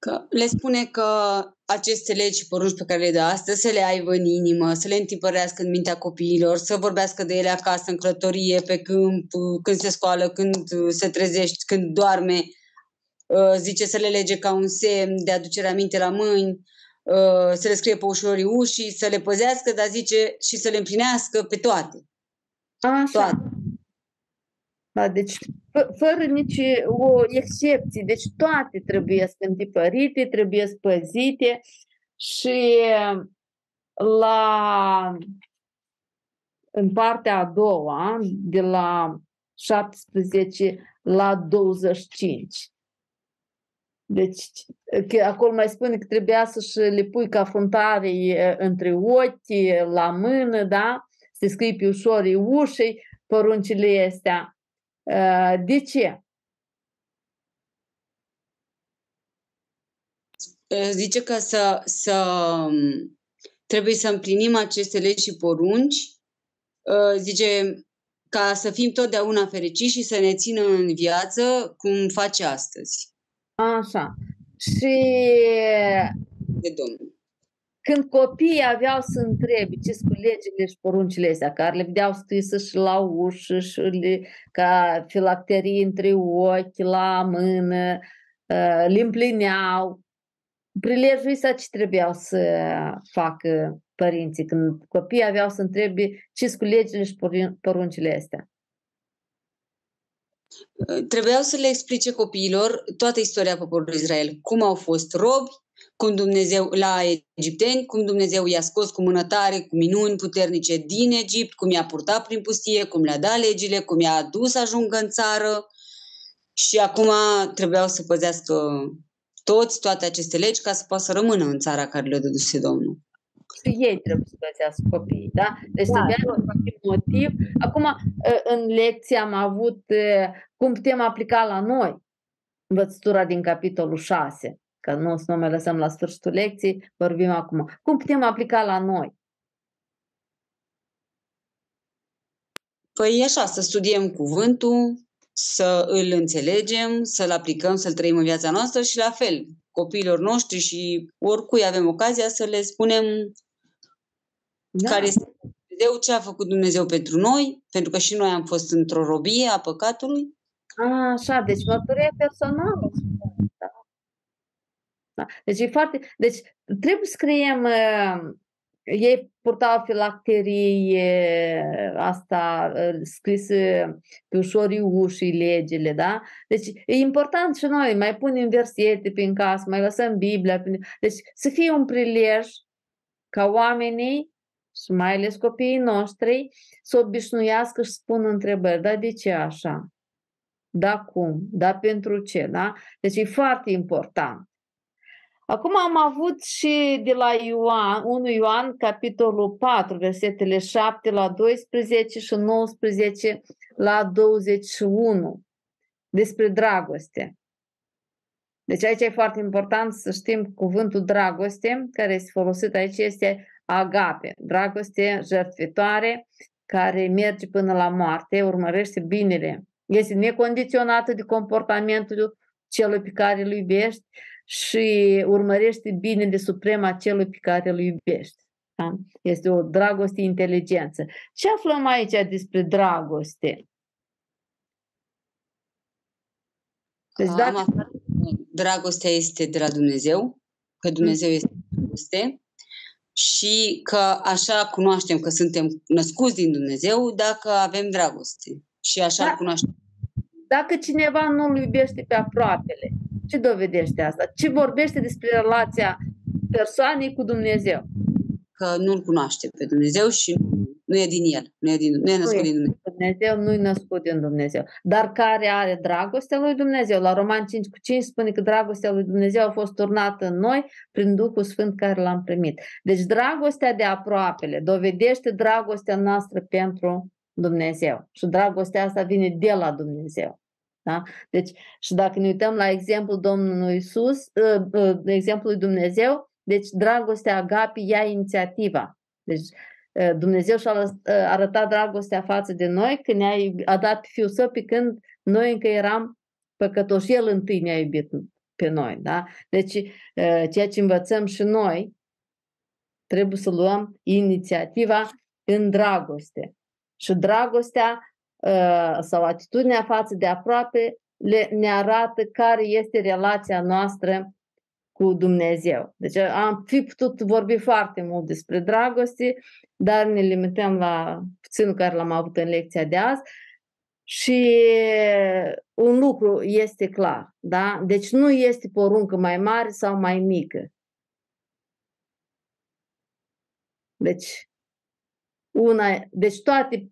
Că le spune că aceste legi și porunci pe care le dă astăzi să le aibă în inimă, să le întipărească în mintea copiilor, să vorbească de ele acasă, în clătorie, pe câmp, când se scoală, când se trezește, când doarme. Uh, zice să le lege ca un semn de aducere aminte la mâini, uh, să le scrie pe ușorii ușii, să le păzească, dar zice și să le împlinească pe toate. Așa. Toate. Da, deci fără nici o excepție. Deci toate trebuie să întipărite, trebuie să păzite și la în partea a doua, de la 17 la 25. Deci, că acolo mai spune că trebuia să-și le pui ca fruntare între ochi, la mână, da? Să scrii pe ușorii ușei poruncile astea. De ce? Zice că să, să trebuie să împlinim aceste legi și porunci. Zice ca să fim totdeauna fericiți și să ne țină în viață cum face astăzi. Așa. Și de Domnul. Când copiii aveau să întrebe ce sunt legile și poruncile astea, care le vedeau scrise și la ușă, și le, ca filacterii între ochi, la mână, uh, le împlineau. Prilejul ăsta ce trebuiau să facă părinții când copiii aveau să întrebe ce sunt legile și poruncile astea? Trebuiau să le explice copiilor toată istoria poporului Israel, cum au fost robi, cum Dumnezeu la egipteni, cum Dumnezeu i-a scos cu mână tare, cu minuni puternice din Egipt, cum i-a purtat prin pustie, cum le-a dat legile, cum i-a adus ajungă în țară și acum trebuiau să păzească toți toate aceste legi ca să poată să rămână în țara care le dăduse Domnul. Și ei trebuie să păzească copiii, da? Deci da. trebuia să motiv. Acum, în lecție am avut cum putem aplica la noi învățătura din capitolul 6 că nu o să nu mai lăsăm la sfârșitul lecției, vorbim acum. Cum putem aplica la noi? Păi e așa, să studiem cuvântul, să îl înțelegem, să-l aplicăm, să-l trăim în viața noastră și la fel, copiilor noștri și oricui avem ocazia să le spunem da. care este Dumnezeu, ce a făcut Dumnezeu pentru noi, pentru că și noi am fost într-o robie a păcatului. A, așa, deci mărturie personală. Da. Deci e foarte... Deci trebuie să creăm... Uh, ei purtau filacterii asta uh, scrisă pe ușorii ușii legile, da? Deci e important și noi, mai punem versete prin casă, mai lăsăm Biblia. Deci să fie un prilej ca oamenii și mai ales copiii noștri să obișnuiască și spună întrebări. Da, de ce așa? Da, cum? Da, pentru ce? Da? Deci e foarte important. Acum am avut și de la Ioan, 1 Ioan, capitolul 4, versetele 7 la 12 și 19 la 21, despre dragoste. Deci aici e foarte important să știm cuvântul dragoste, care este folosit aici, este agape, dragoste jertfitoare, care merge până la moarte, urmărește binele. Este necondiționată de comportamentul celui pe care îl iubești și urmărește binele suprem a celui pe care îl iubește. Da? Este o dragoste inteligență. Ce aflăm aici despre dragoste? Deci, dacă... Dragostea este de la Dumnezeu, că Dumnezeu este dragoste și că așa cunoaștem că suntem născuți din Dumnezeu dacă avem dragoste. Și așa da. cunoaștem. Dacă cineva nu îl iubește pe aproapele, ce dovedește asta? Ce vorbește despre relația persoanei cu Dumnezeu? Că nu-L cunoaște pe Dumnezeu și nu e din El, nu e, din, nu e născut nu din Dumnezeu. Dumnezeu nu e născut din Dumnezeu. Dar care are dragostea lui Dumnezeu? La Roman 5 cu 5 spune că dragostea lui Dumnezeu a fost turnată în noi prin Duhul Sfânt care l-am primit. Deci dragostea de aproapele dovedește dragostea noastră pentru Dumnezeu. Și dragostea asta vine de la Dumnezeu. Da? Deci, și dacă ne uităm la exemplul Domnului Isus, ă, ă, exemplul lui Dumnezeu, deci dragostea agapi ia inițiativa. Deci ă, Dumnezeu și-a arătat dragostea față de noi când ne-a a dat Fiul Său pe când noi încă eram păcătoși. El întâi ne-a iubit pe noi. Da? Deci, ceea ce învățăm și noi, trebuie să luăm inițiativa în dragoste. Și dragostea sau atitudinea față de aproape le, ne arată care este relația noastră cu Dumnezeu. Deci am fi putut vorbi foarte mult despre dragoste, dar ne limităm la puținul care l-am avut în lecția de azi. Și un lucru este clar, da? Deci nu este poruncă mai mare sau mai mică. Deci, una, deci toate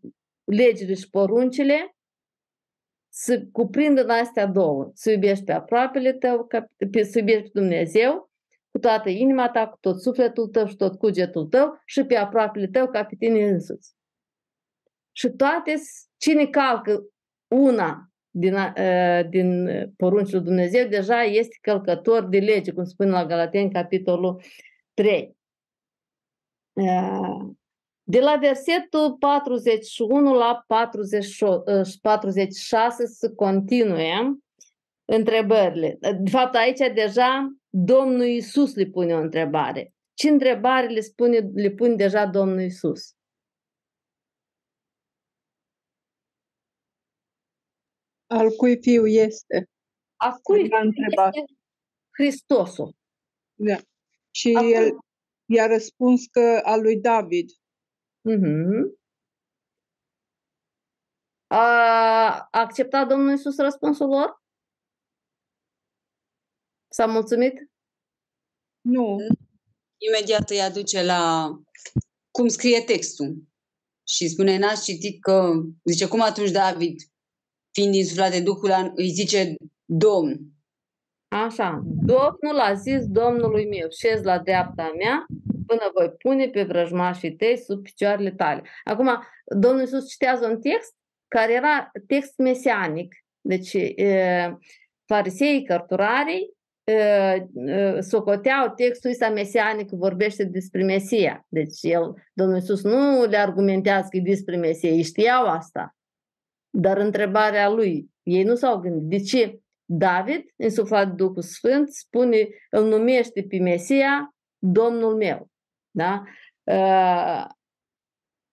legile și poruncile să cuprindă în astea două. Să iubești pe aproapele tău, să iubești pe Dumnezeu cu toată inima ta, cu tot sufletul tău și tot cugetul tău și pe aproapele tău ca pe tine însuți. Și toate, cine calcă una din, uh, din poruncile Dumnezeu, deja este călcător de lege, cum spune la Galateni, capitolul 3. Uh, de la versetul 41 la 46 să continuăm întrebările. De fapt, aici deja Domnul Isus le pune o întrebare. Ce întrebare le, spune, le pune deja Domnul Isus? Al cui fiu este? A cui fiu este Hristosul. Da. Și Acum... el i-a răspuns că al lui David. Uh-huh. A acceptat Domnul Isus răspunsul lor? S-a mulțumit? Nu. Imediat îi aduce la cum scrie textul. Și spune, n-ați citit că, zice, cum atunci David, fiind insuflat de Duhul, îi zice Domn. Așa, Domnul a zis Domnului meu, șez la dreapta mea până voi pune pe vrăjmașii tăi sub picioarele tale. Acum, Domnul Iisus citează un text care era text mesianic. Deci, fariseii, cărturarii, socoteau textul ăsta mesianic, vorbește despre Mesia. Deci, el, Domnul Iisus nu le argumentează că e despre Mesia, ei știau asta. Dar întrebarea lui, ei nu s-au gândit. De ce David, însuflat de Duhul Sfânt, spune, îl numește pe Mesia Domnul meu. Da?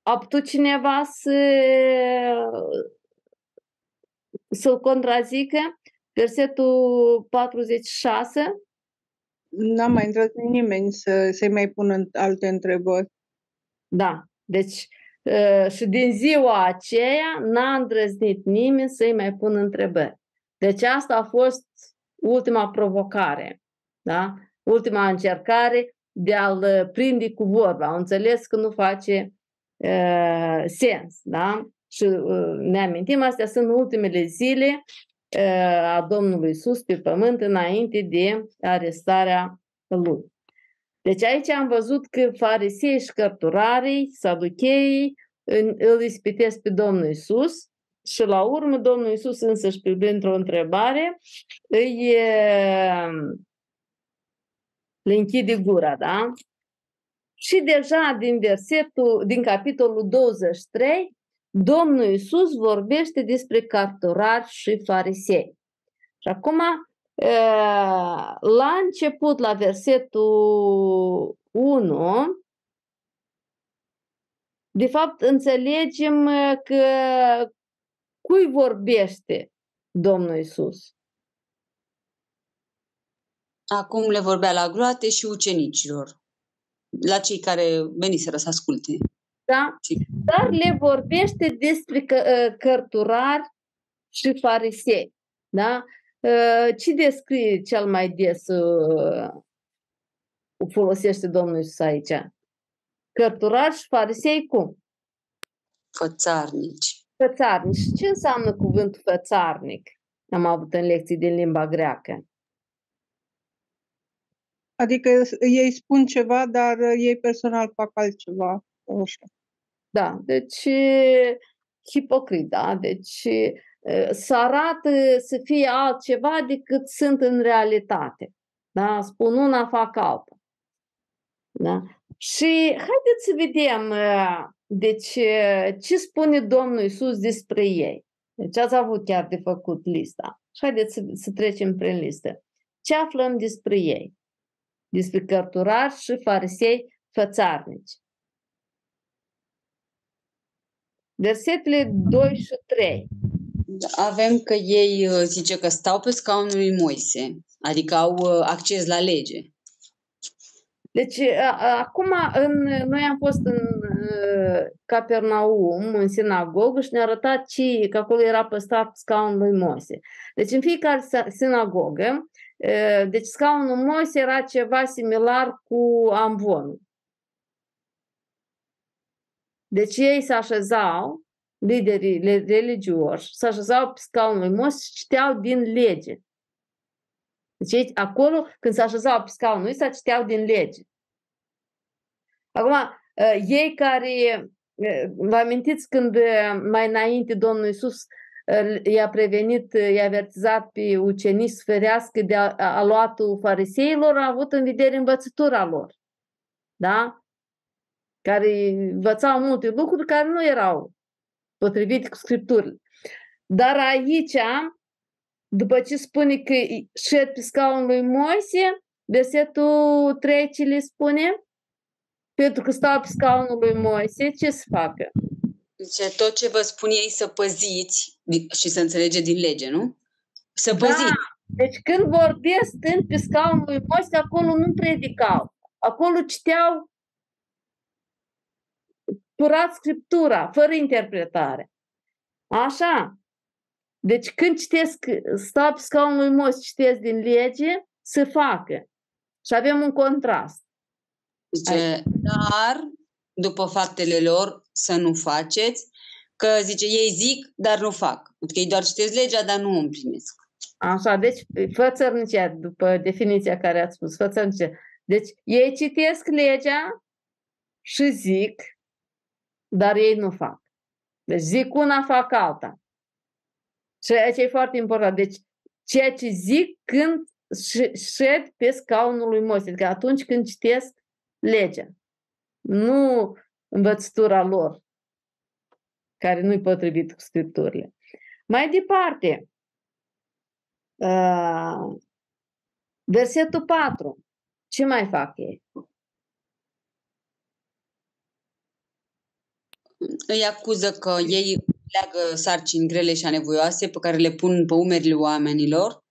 A putut cineva să, să-l contrazică? Versetul 46. N-a mai intrat nimeni să, să-i mai pună alte întrebări. Da, deci și din ziua aceea n-a îndrăznit nimeni să-i mai pună întrebări. Deci asta a fost ultima provocare, da? ultima încercare de a-l uh, prinde cu vorba. Au înțeles că nu face uh, sens. Da? Și uh, ne amintim, astea sunt ultimele zile uh, a Domnului Iisus pe pământ înainte de arestarea lui. Deci aici am văzut că farisei și cărturarii, saducheii, îl ispitesc pe Domnul Isus și la urmă Domnul Isus însăși printr-o întrebare îi uh, le închide gura, da? Și deja din versetul, din capitolul 23, Domnul Iisus vorbește despre carturari și farisei. Și acum, la început, la versetul 1, de fapt, înțelegem că cui vorbește Domnul Isus? Acum le vorbea la groate și ucenicilor, la cei care veniseră să asculte. Da? Dar le vorbește despre că, ă, cărturari și farisei. Da? Ă, ce descrie cel mai des ă, folosește Domnul Iisus aici? Cărturari și farisei cum? Fățarnici. Fățarnici. Ce înseamnă cuvântul fățarnic? Am avut în lecții din limba greacă. Adică ei spun ceva, dar ei personal fac altceva. Așa. Da, deci hipocrit, da? Deci să arată să fie altceva decât sunt în realitate. Da? Spun una, fac alta. Da? Și haideți să vedem deci, ce spune Domnul Isus despre ei. Deci ați avut chiar de făcut lista. Și haideți să, să trecem prin listă. Ce aflăm despre ei? Despre cărturari și farisei fățarnici. Versetele 2 și 3. Avem că ei zice că stau pe scaunul lui Moise, adică au acces la lege. Deci, acum, în, noi am fost în Capernaum, în sinagogă, și ne-a arătat ce, că acolo era păstrat scaunul lui Moise. Deci, în fiecare sinagogă, deci scaunul Moise era ceva similar cu amvonul. Deci ei se așezau, liderii religioși, se așezau pe scaunul lui Moise și citeau din lege. Deci ei, acolo, când se așezau pe scaunul lui, se citeau din lege. Acum, ei care, vă amintiți când mai înainte Domnul Iisus i-a prevenit, i-a avertizat pe ucenici să ferească de aluatul fariseilor, a avut în vedere învățătura lor. Da? Care învățau multe lucruri care nu erau potrivite cu Scripturile. Dar aici, după ce spune că șed pe scaunul lui Moise, versetul 3 ce le spune? Pentru că stau pe scaunul lui Moise, ce să facă? Zice, tot ce vă spun ei să păziți și să înțelege din lege, nu? Să da. păziți. Deci când vorbesc stând pe scaunul lui Moise, acolo nu predicau. Acolo citeau curat Scriptura, fără interpretare. Așa. Deci când citesc, stau pe scaunul lui Moise, citesc din lege, să facă. Și avem un contrast. Zice, dar după faptele lor să nu faceți, că zice, ei zic, dar nu fac. Adică ei doar citesc legea, dar nu o împlinesc. Așa, deci fățărnicia, după definiția care ați spus, fățărnicia. Deci ei citesc legea și zic, dar ei nu fac. Deci zic una, fac alta. Și aici e foarte important. Deci ceea ce zic când șed pe scaunul lui Moise, adică atunci când citesc legea, nu învățătura lor, care nu-i potrivit cu scripturile. Mai departe, uh, versetul 4. Ce mai fac ei? Îi acuză că ei leagă sarcini grele și anevoioase pe care le pun pe umerile oamenilor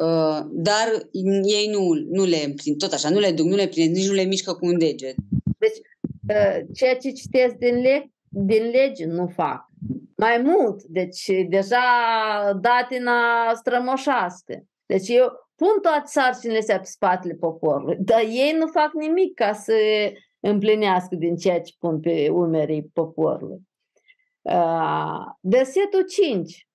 Uh, dar ei nu, nu le împlin, tot așa, nu le duc, nu le prind, nici nu le mișcă cu un deget. Deci, uh, ceea ce citesc din, le- din lege nu fac. Mai mult, deci deja datina strămoșaște. Deci eu pun toate sarcinile astea pe spatele poporului, dar ei nu fac nimic ca să împlinească din ceea ce pun pe umerii poporului. Uh, versetul 5.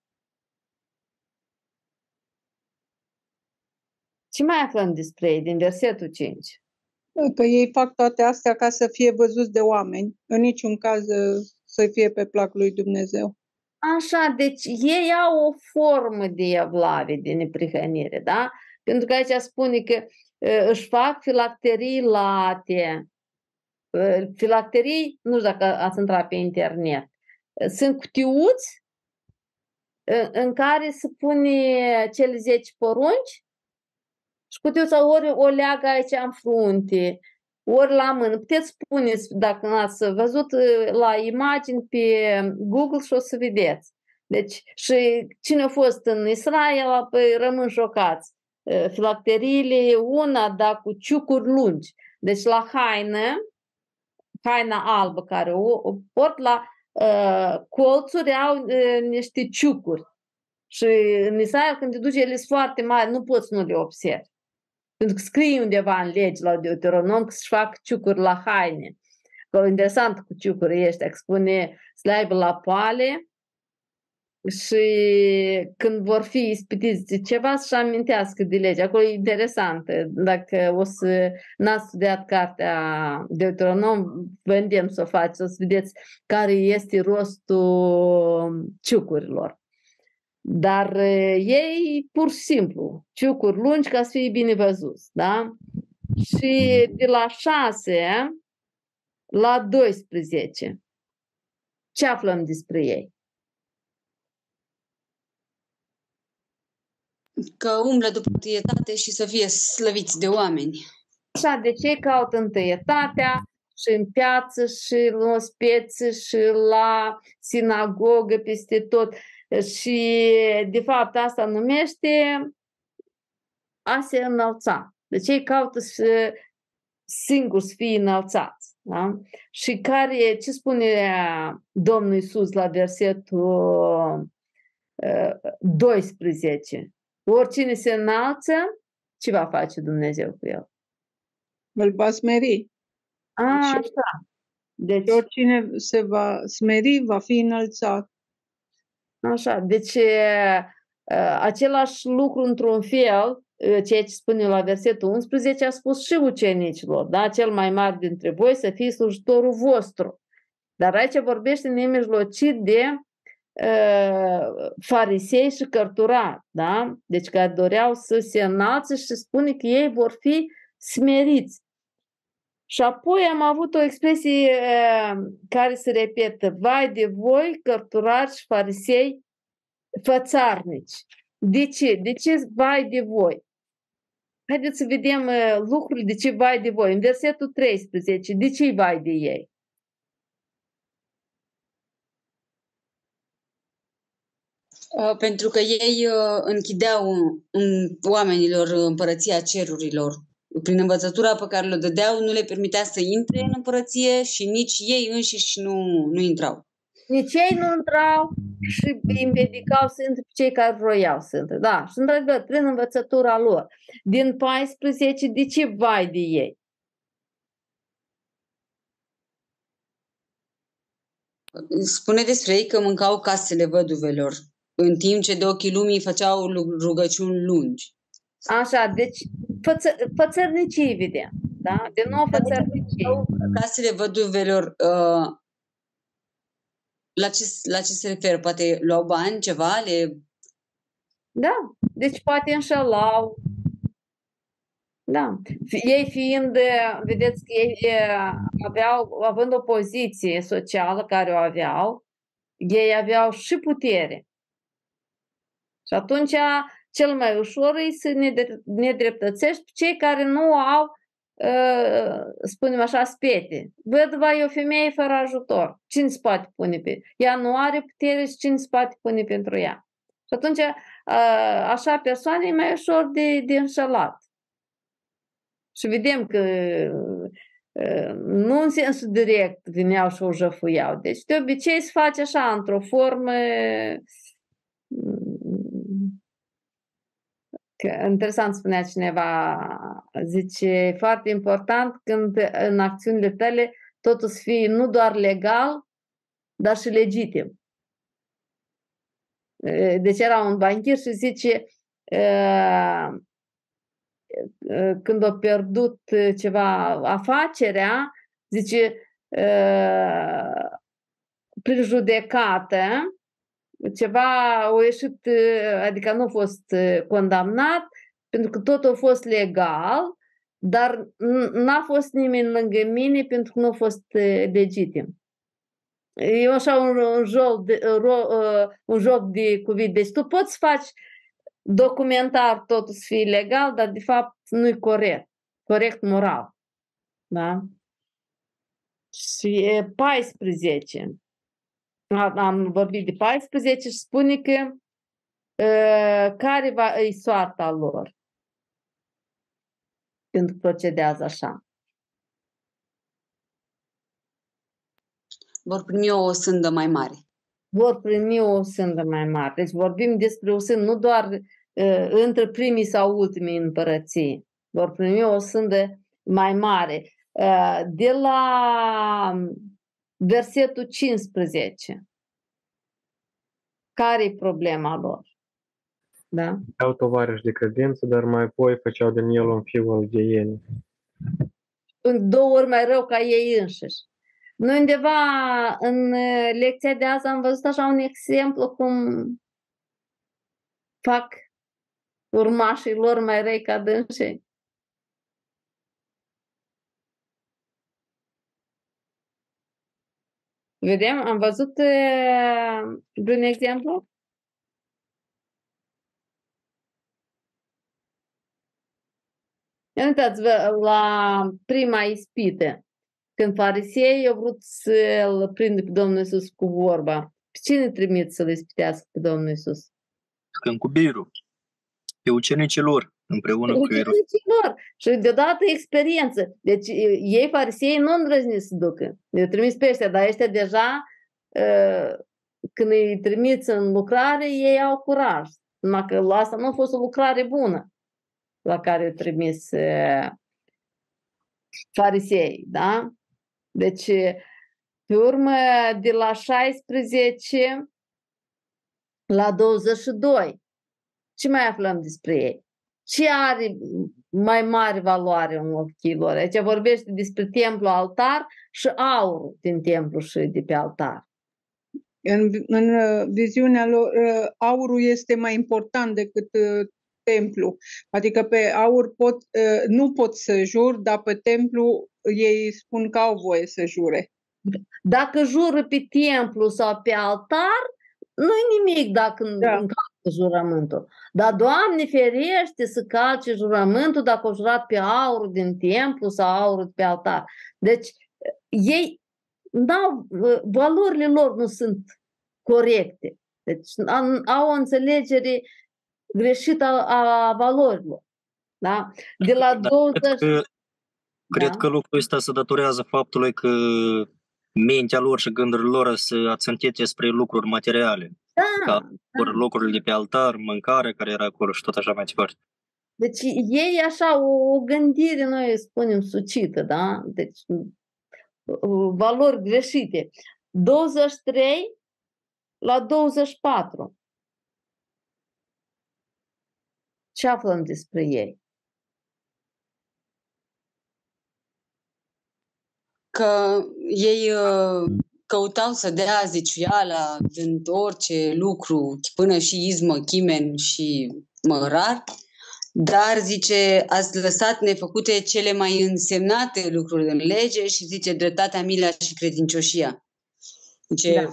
Ce mai aflăm despre ei din versetul 5? Că ei fac toate astea ca să fie văzuți de oameni, în niciun caz să fie pe placul lui Dumnezeu. Așa, deci ei au o formă de evlavie, de neprihănire, da? Pentru că aici spune că își fac filacterii late. Filacterii, nu știu dacă ați intrat pe internet, sunt cutiuți în care se pune cele 10 porunci și puteți ori o leagă aici în frunte, ori la mână. Puteți spuneți, dacă ați văzut la imagini pe Google și o să vedeți. Deci, și cine a fost în Israel, păi rămân șocați. Filacteriile, una, da, cu ciucuri lungi. Deci la haină, haina albă care o, o port la uh, colțuri au uh, niște ciucuri. Și în Israel, când te duci, ele sunt foarte mari, nu poți nu le observi. Pentru că scrie undeva în legi la Deuteronom că să-și fac ciucuri la haine. Acolo interesant cu ciucuri ăștia, că spune să le aibă la poale și când vor fi ispitiți de ceva să-și amintească de lege. Acolo e interesant. Dacă o să n-ați studiat cartea Deuteronom, vă îndemn să o faceți, o să vedeți care este rostul ciucurilor. Dar ei, pur și simplu, ciucuri lungi ca să fie bine văzut, da? Și de la 6 la 12, ce aflăm despre ei? Că umblă după întâietate și să fie slăviți de oameni. Așa, de ce caută întâietatea și în piață și în ospețe și la sinagogă peste tot. Și de fapt asta numește a se înălța. Deci ei caută să singur să fie înălțați. Da? Și care, ce spune Domnul Iisus la versetul 12? Oricine se înalță, ce va face Dumnezeu cu el? Îl va smeri. A, așa. Deci, oricine se va smeri, va fi înălțat. Așa, deci același lucru într-un fel, ceea ce spune la versetul 11, a spus și ucenicilor, da? Cel mai mare dintre voi să fie slujitorul vostru. Dar aici vorbește nemijlocit de uh, farisei și cărturari, da? Deci care doreau să se înalțe și spune că ei vor fi smeriți. Și apoi am avut o expresie care se repetă, vai de voi, cărturari și farisei fățarnici. De ce? De ce vai de voi? Haideți să vedem lucrurile de ce vai de voi. În versetul 13, de ce vai de ei? Pentru că ei închideau oamenilor împărăția cerurilor prin învățătura pe care le dădeau, nu le permitea să intre în împărăție și nici ei înșiși nu, nu intrau. Nici ei nu intrau și îi împiedicau să intre cei care vroiau să intre. Da, și într-adevăr, prin învățătura lor. Din 14, de ce vai de ei? Spune despre ei că mâncau casele văduvelor, în timp ce de ochii lumii făceau rugăciuni lungi. Așa, deci făță, fățărnicii, evident. Da? De nou fățărnicii. Casele văduvelor, uh, la, ce, la ce se referă? Poate luau bani, ceva? Le... Da, deci poate înșelau. Da. Ei fiind, vedeți că ei aveau, având o poziție socială care o aveau, ei aveau și putere. Și atunci cel mai ușor e să ne nedreptățești cei care nu au, ă, spunem așa, spete. Vădva e o femeie fără ajutor. Cine se poate pune pe ea? nu are putere și cine se poate pune pentru ea? Și atunci, ă, așa persoane e mai ușor de, de înșelat. Și vedem că ă, nu în sensul direct vineau și o jăfuiau. Deci, de obicei, se face așa, într-o formă Că, interesant spunea cineva, zice, foarte important când în acțiunile tale totul să fie nu doar legal, dar și legitim. Deci era un banchier și zice, când a pierdut ceva afacerea, zice, prin judecată, ceva a ieșit, adică nu a fost condamnat, pentru că tot a fost legal, dar n-a fost nimeni lângă mine pentru că nu a fost legitim. E așa un, un, joc de, un joc de cuvinte. Deci tu poți să faci documentar totul să fie legal, dar de fapt nu e corect. Corect moral. Da? Și e 14 am vorbit de 14 și spune că uh, care va, e soarta lor când procedează așa. Vor primi o sândă mai mare. Vor primi o sândă mai mare. Deci vorbim despre o sândă nu doar uh, între primii sau ultimii împărății. Vor primi o sândă mai mare. Uh, de la versetul 15. Care e problema lor? Da? Au tovarăși de credință, dar mai apoi făceau din el un fiu al geienii. În două ori mai rău ca ei înșiși. Noi undeva în lecția de azi am văzut așa un exemplu cum fac urmașii lor mai răi ca dânsii. Vedem, am văzut un exemplu? Uitați-vă la prima ispită, când farisei au vrut să-l prindă pe Domnul Isus cu vorba. Pe cine trimit să-l ispitească pe Domnul Isus? Când cu Beiru, pe ucenicii lor împreună cu Ucenicii lor. Și deodată experiență. Deci ei, farisei, nu îndrăzni să ducă. Le trimis pe ăștia, dar ăștia deja, când îi trimiți în lucrare, ei au curaj. Numai că asta nu a fost o lucrare bună la care trimis farisei, da? Deci, pe urmă, de la 16 la 22, ce mai aflăm despre ei? Ce are mai mare valoare în ochii lor? Aici vorbește despre templu altar și aurul din templu și de pe altar. În, în viziunea lor, aurul este mai important decât templu. Adică pe aur pot, nu pot să jur, dar pe templu ei spun că au voie să jure. Dacă jură pe templu sau pe altar, nu-i nimic dacă da. încalcă jurământul. Dar, Doamne ferește să calce jurământul dacă au jurat pe aur din templu sau aur pe altar. Deci, ei, n-au, valorile lor nu sunt corecte. Deci, au o înțelegere greșită a, a valorilor. Da? De la da, 20... Cred că, cred da? că lucrul ăsta se datorează faptului că mintea lor și gândurile lor se ațintite spre lucruri materiale. Da, ca da. lucrurile de pe altar, mâncare care era acolo și tot așa mai departe. Deci ei așa o, o gândire, noi spunem, sucită, da? Deci valori greșite. 23 la 24. Ce aflăm despre ei? Că ei uh, căutau să dea zeciuiala din orice lucru, până și izmă, chimen și mărar, dar, zice, ați lăsat nefăcute cele mai însemnate lucruri în lege și, zice, dreptatea, mila și credincioșia. Zice, da.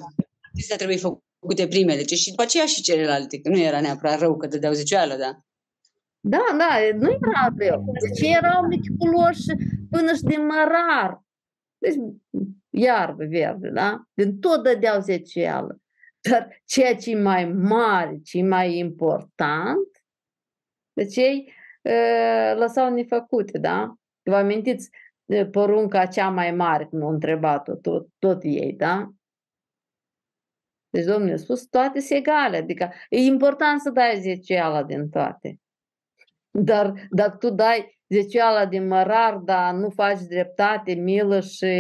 acestea trebuie făcute primele, zice, și după aceea și celelalte, că nu era neapărat rău că dădeau zecioală, da? Da, da, nu era rău. Deci erau meticuloși până și din mărar. Deci iarbă verde, da? Din tot dădeau zecială. Dar ceea ce e mai mare, ce e mai important, deci ei e, lăsau nefăcute, da? Vă amintiți porunca cea mai mare, când au întrebat-o tot, tot ei, da? Deci Domnul a spus toate sunt egale, adică e important să dai zeciala din toate. Dar dacă tu dai zecioala din mărar, dar nu faci dreptate, milă și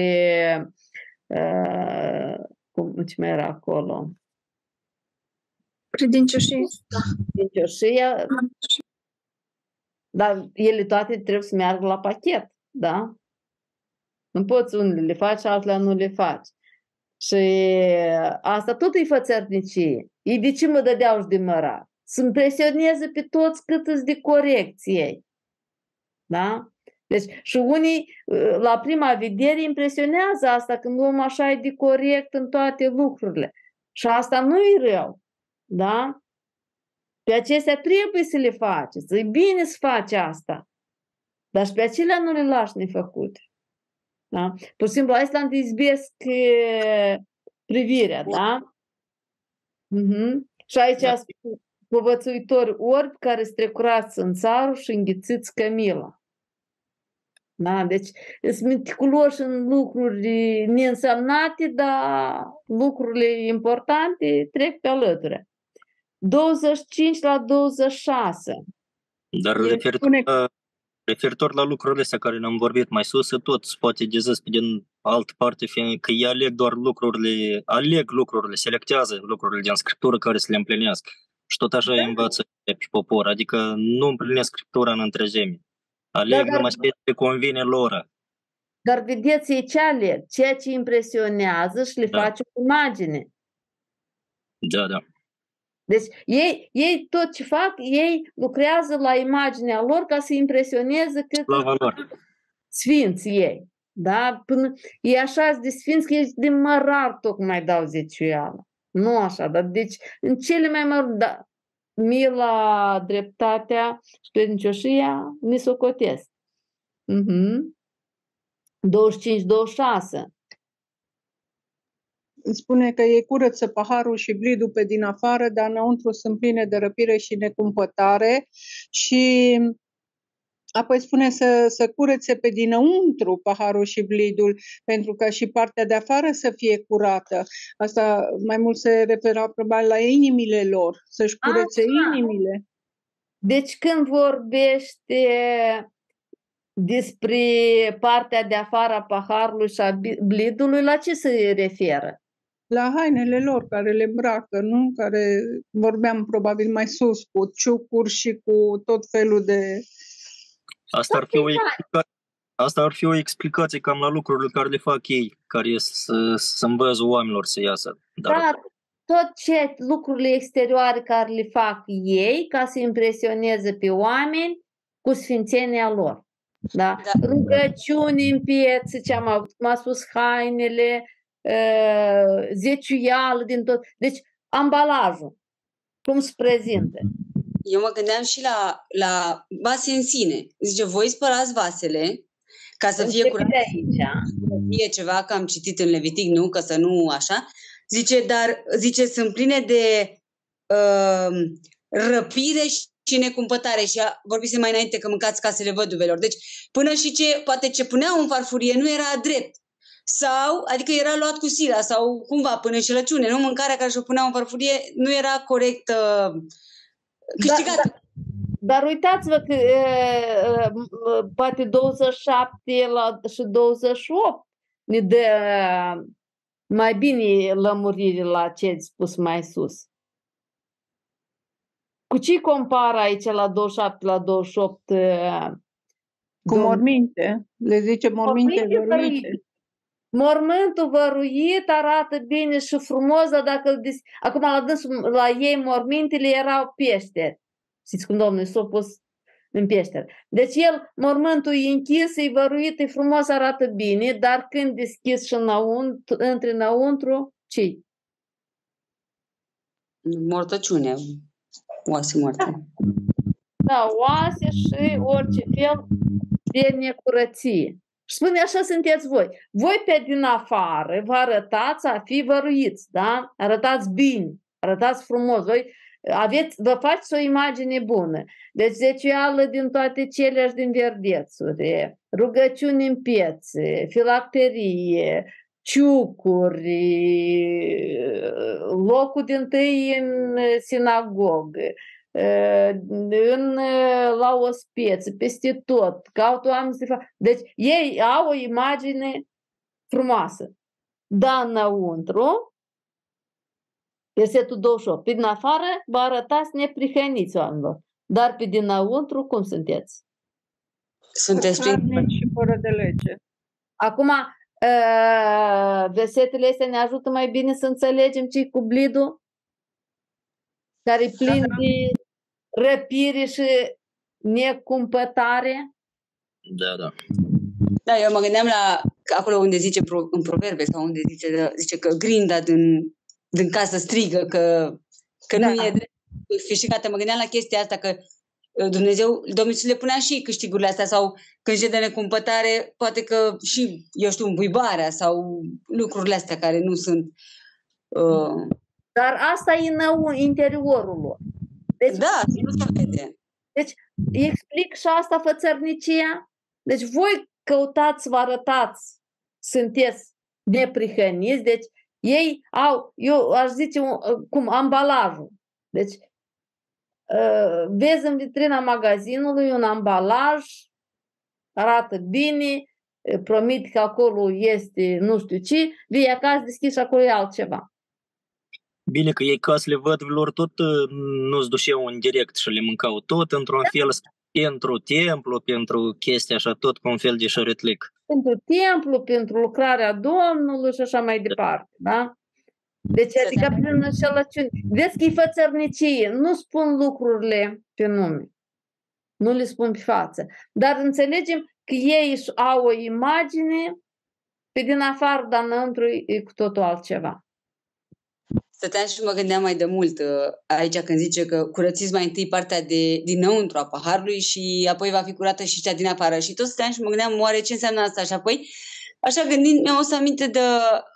uh, cum ce mai era acolo? Credincioșie. Credincioșia. Dar ele toate trebuie să meargă la pachet, da? Nu poți unele le faci, altele nu le faci. Și asta tot e fățărnicie. Ei de ce mă dădeau și de mărar? să impresioneze pe toți cât îți de corecție. Da? Deci, și unii, la prima vedere, impresionează asta când luăm așa e de corect în toate lucrurile. Și asta nu e rău. Da? Pe acestea trebuie să le faceți. E bine să faci asta. Dar și pe acelea nu le lași nefăcute. Da? Pur și simplu, asta îmi izbesc privirea, da? Uh-huh. Și aici da povățuitori orbi care strecurați în țarul și înghițiți cămila. Da? Deci sunt meticuloși în lucruri neînsemnate, dar lucrurile importante trec pe alături. 25 la 26. Dar referitor, spune... la, referitor la lucrurile astea care ne-am vorbit mai sus, tot poate de zis din altă parte, fiindcă ei aleg doar lucrurile, aleg lucrurile, selectează lucrurile din Scriptură care să le împlinească. Și tot așa da. învață și popor, adică nu împlinesc Scriptura în întregime. Aleg da, numai ce convine lor. Dar vedeți, ei ce aleg? Ceea ce impresionează și le da. face o imagine. Da, da. Deci ei, ei tot ce fac, ei lucrează la imaginea lor ca să impresioneze cât sfinți ei. Da? Până, e așa de sfinți că ești de mărar tocmai dau zeciuială. Nu așa, dar deci în cele mai mari, da, mila, dreptatea și credincioșia mi socotesc. Uh-huh. 25-26 spune că ei curăță paharul și blidul pe din afară, dar înăuntru sunt pline de răpire și necumpătare și apoi spune să, să curețe pe dinăuntru paharul și blidul, pentru ca și partea de afară să fie curată. Asta mai mult se referă probabil la inimile lor, să-și curețe Așa. inimile. Deci când vorbește despre partea de afară a paharului și a blidului, la ce se referă? la hainele lor care le îmbracă, nu? Care vorbeam probabil mai sus cu ciucuri și cu tot felul de... Asta ar fi o explicație, asta ar fi o explicație cam la lucrurile care le fac ei, care e să, să învăță oamenilor să iasă. Dar... Da, tot ce lucrurile exterioare care le fac ei ca să impresioneze pe oameni cu sfințenia lor. Da? da. Rugăciuni în piețe, ce am avut, cum a spus, hainele, zeciuială din tot. Deci, ambalajul, cum se prezintă. Eu mă gândeam și la, la vase în sine. Zice, voi spălați vasele ca să fie curat. Aici. Fie ceva, că am citit în Levitic, nu? Că să nu așa. Zice, dar, zice, sunt pline de uh, răpire și necumpătare și a, vorbise mai înainte că mâncați casele văduvelor. Deci, până și ce, poate ce puneau în farfurie nu era drept sau, adică era luat cu sila sau cumva până în șelăciune, nu? Mâncarea care și-o puneau în farfurie nu era corect uh, câștigată. Da, da. Dar uitați-vă că e, poate 27 la, și 28 ne dă mai bine lămurire la ce ați spus mai sus. Cu ce compară aici la 27, la 28? Cu morminte. Le zice morminte, morminte Mormântul văruit arată bine și frumos, dar dacă dis... acum la, dâns, la ei mormintele erau peșteri. Știți cum Domnul s-a pus în peșteri. Deci el, mormântul e închis, e văruit, e frumos, arată bine, dar când deschis și înăuntru, între înăuntru, ce Mortăciune, oase moarte. Da, oase și orice fel de necurăție. Și spune, așa sunteți voi. Voi pe din afară vă arătați a fi văruiți, da? Arătați bine, arătați frumos. Voi aveți, vă faceți o imagine bună. Deci zeciuială din toate cele și din verdețuri, rugăciuni în piețe, filacterie, ciucuri, locul din tâi în sinagogă, în, la o speță, peste tot, caută oameni să facă. Deci ei au o imagine frumoasă. Dar înăuntru, versetul 28, pe din afară vă arătați neprihăniți oamenilor, dar pe dinăuntru cum sunteți? Sunteți prin și fără de lege. Acum, versetele astea ne ajută mai bine să înțelegem ce cu blidul, care e plin da, da. de răpire și necumpătare? Da, da. Da, eu mă gândeam la acolo unde zice în proverbe sau unde zice, zice că grinda din, din casă strigă, că, că da. nu e drept fișicată. Mă gândeam la chestia asta că uh, Dumnezeu, Domnul le punea și câștigurile astea sau când de necumpătare, poate că și, eu știu, îmbuibarea sau lucrurile astea care nu sunt... Uh... Dar asta e în interiorul lor. Deci, da, nu se vede. Deci, explic și asta fățărnicia. Deci, voi căutați, vă arătați, sunteți neprihăniți, deci ei au, eu aș zice, cum, ambalajul. Deci, uh, vezi în vitrina magazinului un ambalaj, arată bine, promit că acolo este nu știu ce, vii acasă, deschizi și acolo e altceva. Bine că ei casele văduvilor tot uh, nu-ți duceau în direct și le mâncau tot într-un da. fel pentru templu, pentru chestia așa, tot cu un fel de șăretlic. Pentru templu, pentru lucrarea Domnului și așa mai departe, da? Deci, adică prin înșelăciune. Vezi că e fățărnicie, nu spun lucrurile pe nume. Nu le spun pe față. Dar înțelegem că ei au o imagine pe din afară, dar înăuntru e cu totul altceva. Stăteam și mă gândeam mai de mult uh, aici când zice că curățiți mai întâi partea de dinăuntru a paharului și apoi va fi curată și cea din afară. Și tot stăteam și mă gândeam, oare ce înseamnă asta? Și apoi, așa gândind, mi-am o să aminte de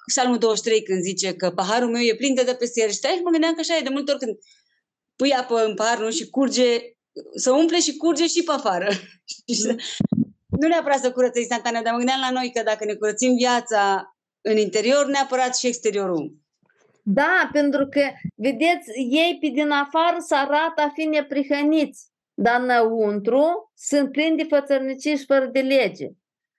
Psalmul 23 când zice că paharul meu e plin de dă peste el. Și mă gândeam că așa e de multe ori când pui apă în pahar nu? și curge, să umple și curge și pe afară. nu neapărat să curăță instantaneu, dar mă gândeam la noi că dacă ne curățim viața în interior, neapărat și exteriorul. Da, pentru că, vedeți, ei pe din afară să arată a fi neprihăniți, dar înăuntru sunt plini de fățărnicii și fără de lege.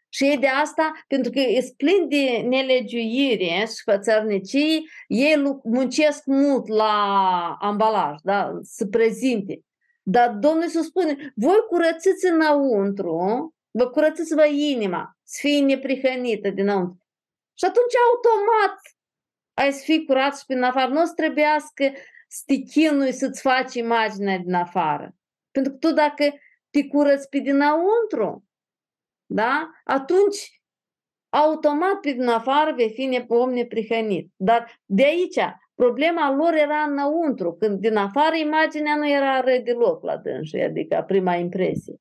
Și ei de asta, pentru că sunt plini de nelegiuire și fățărnicii, ei muncesc mult la ambalaj, da? să prezinte. Dar Domnul Iisus spune, voi curățiți înăuntru, vă curățiți-vă inima, să fie neprihănită dinăuntru. Și atunci automat ai să fii curat și prin afară. Nu o să trebuiască stichinului să-ți faci imaginea din afară. Pentru că tu dacă te curăți pe dinăuntru, da? atunci automat pe din afară vei fi om neprihănit. Dar de aici, problema lor era înăuntru, când din afară imaginea nu era rău deloc la dânsii, adică prima impresie.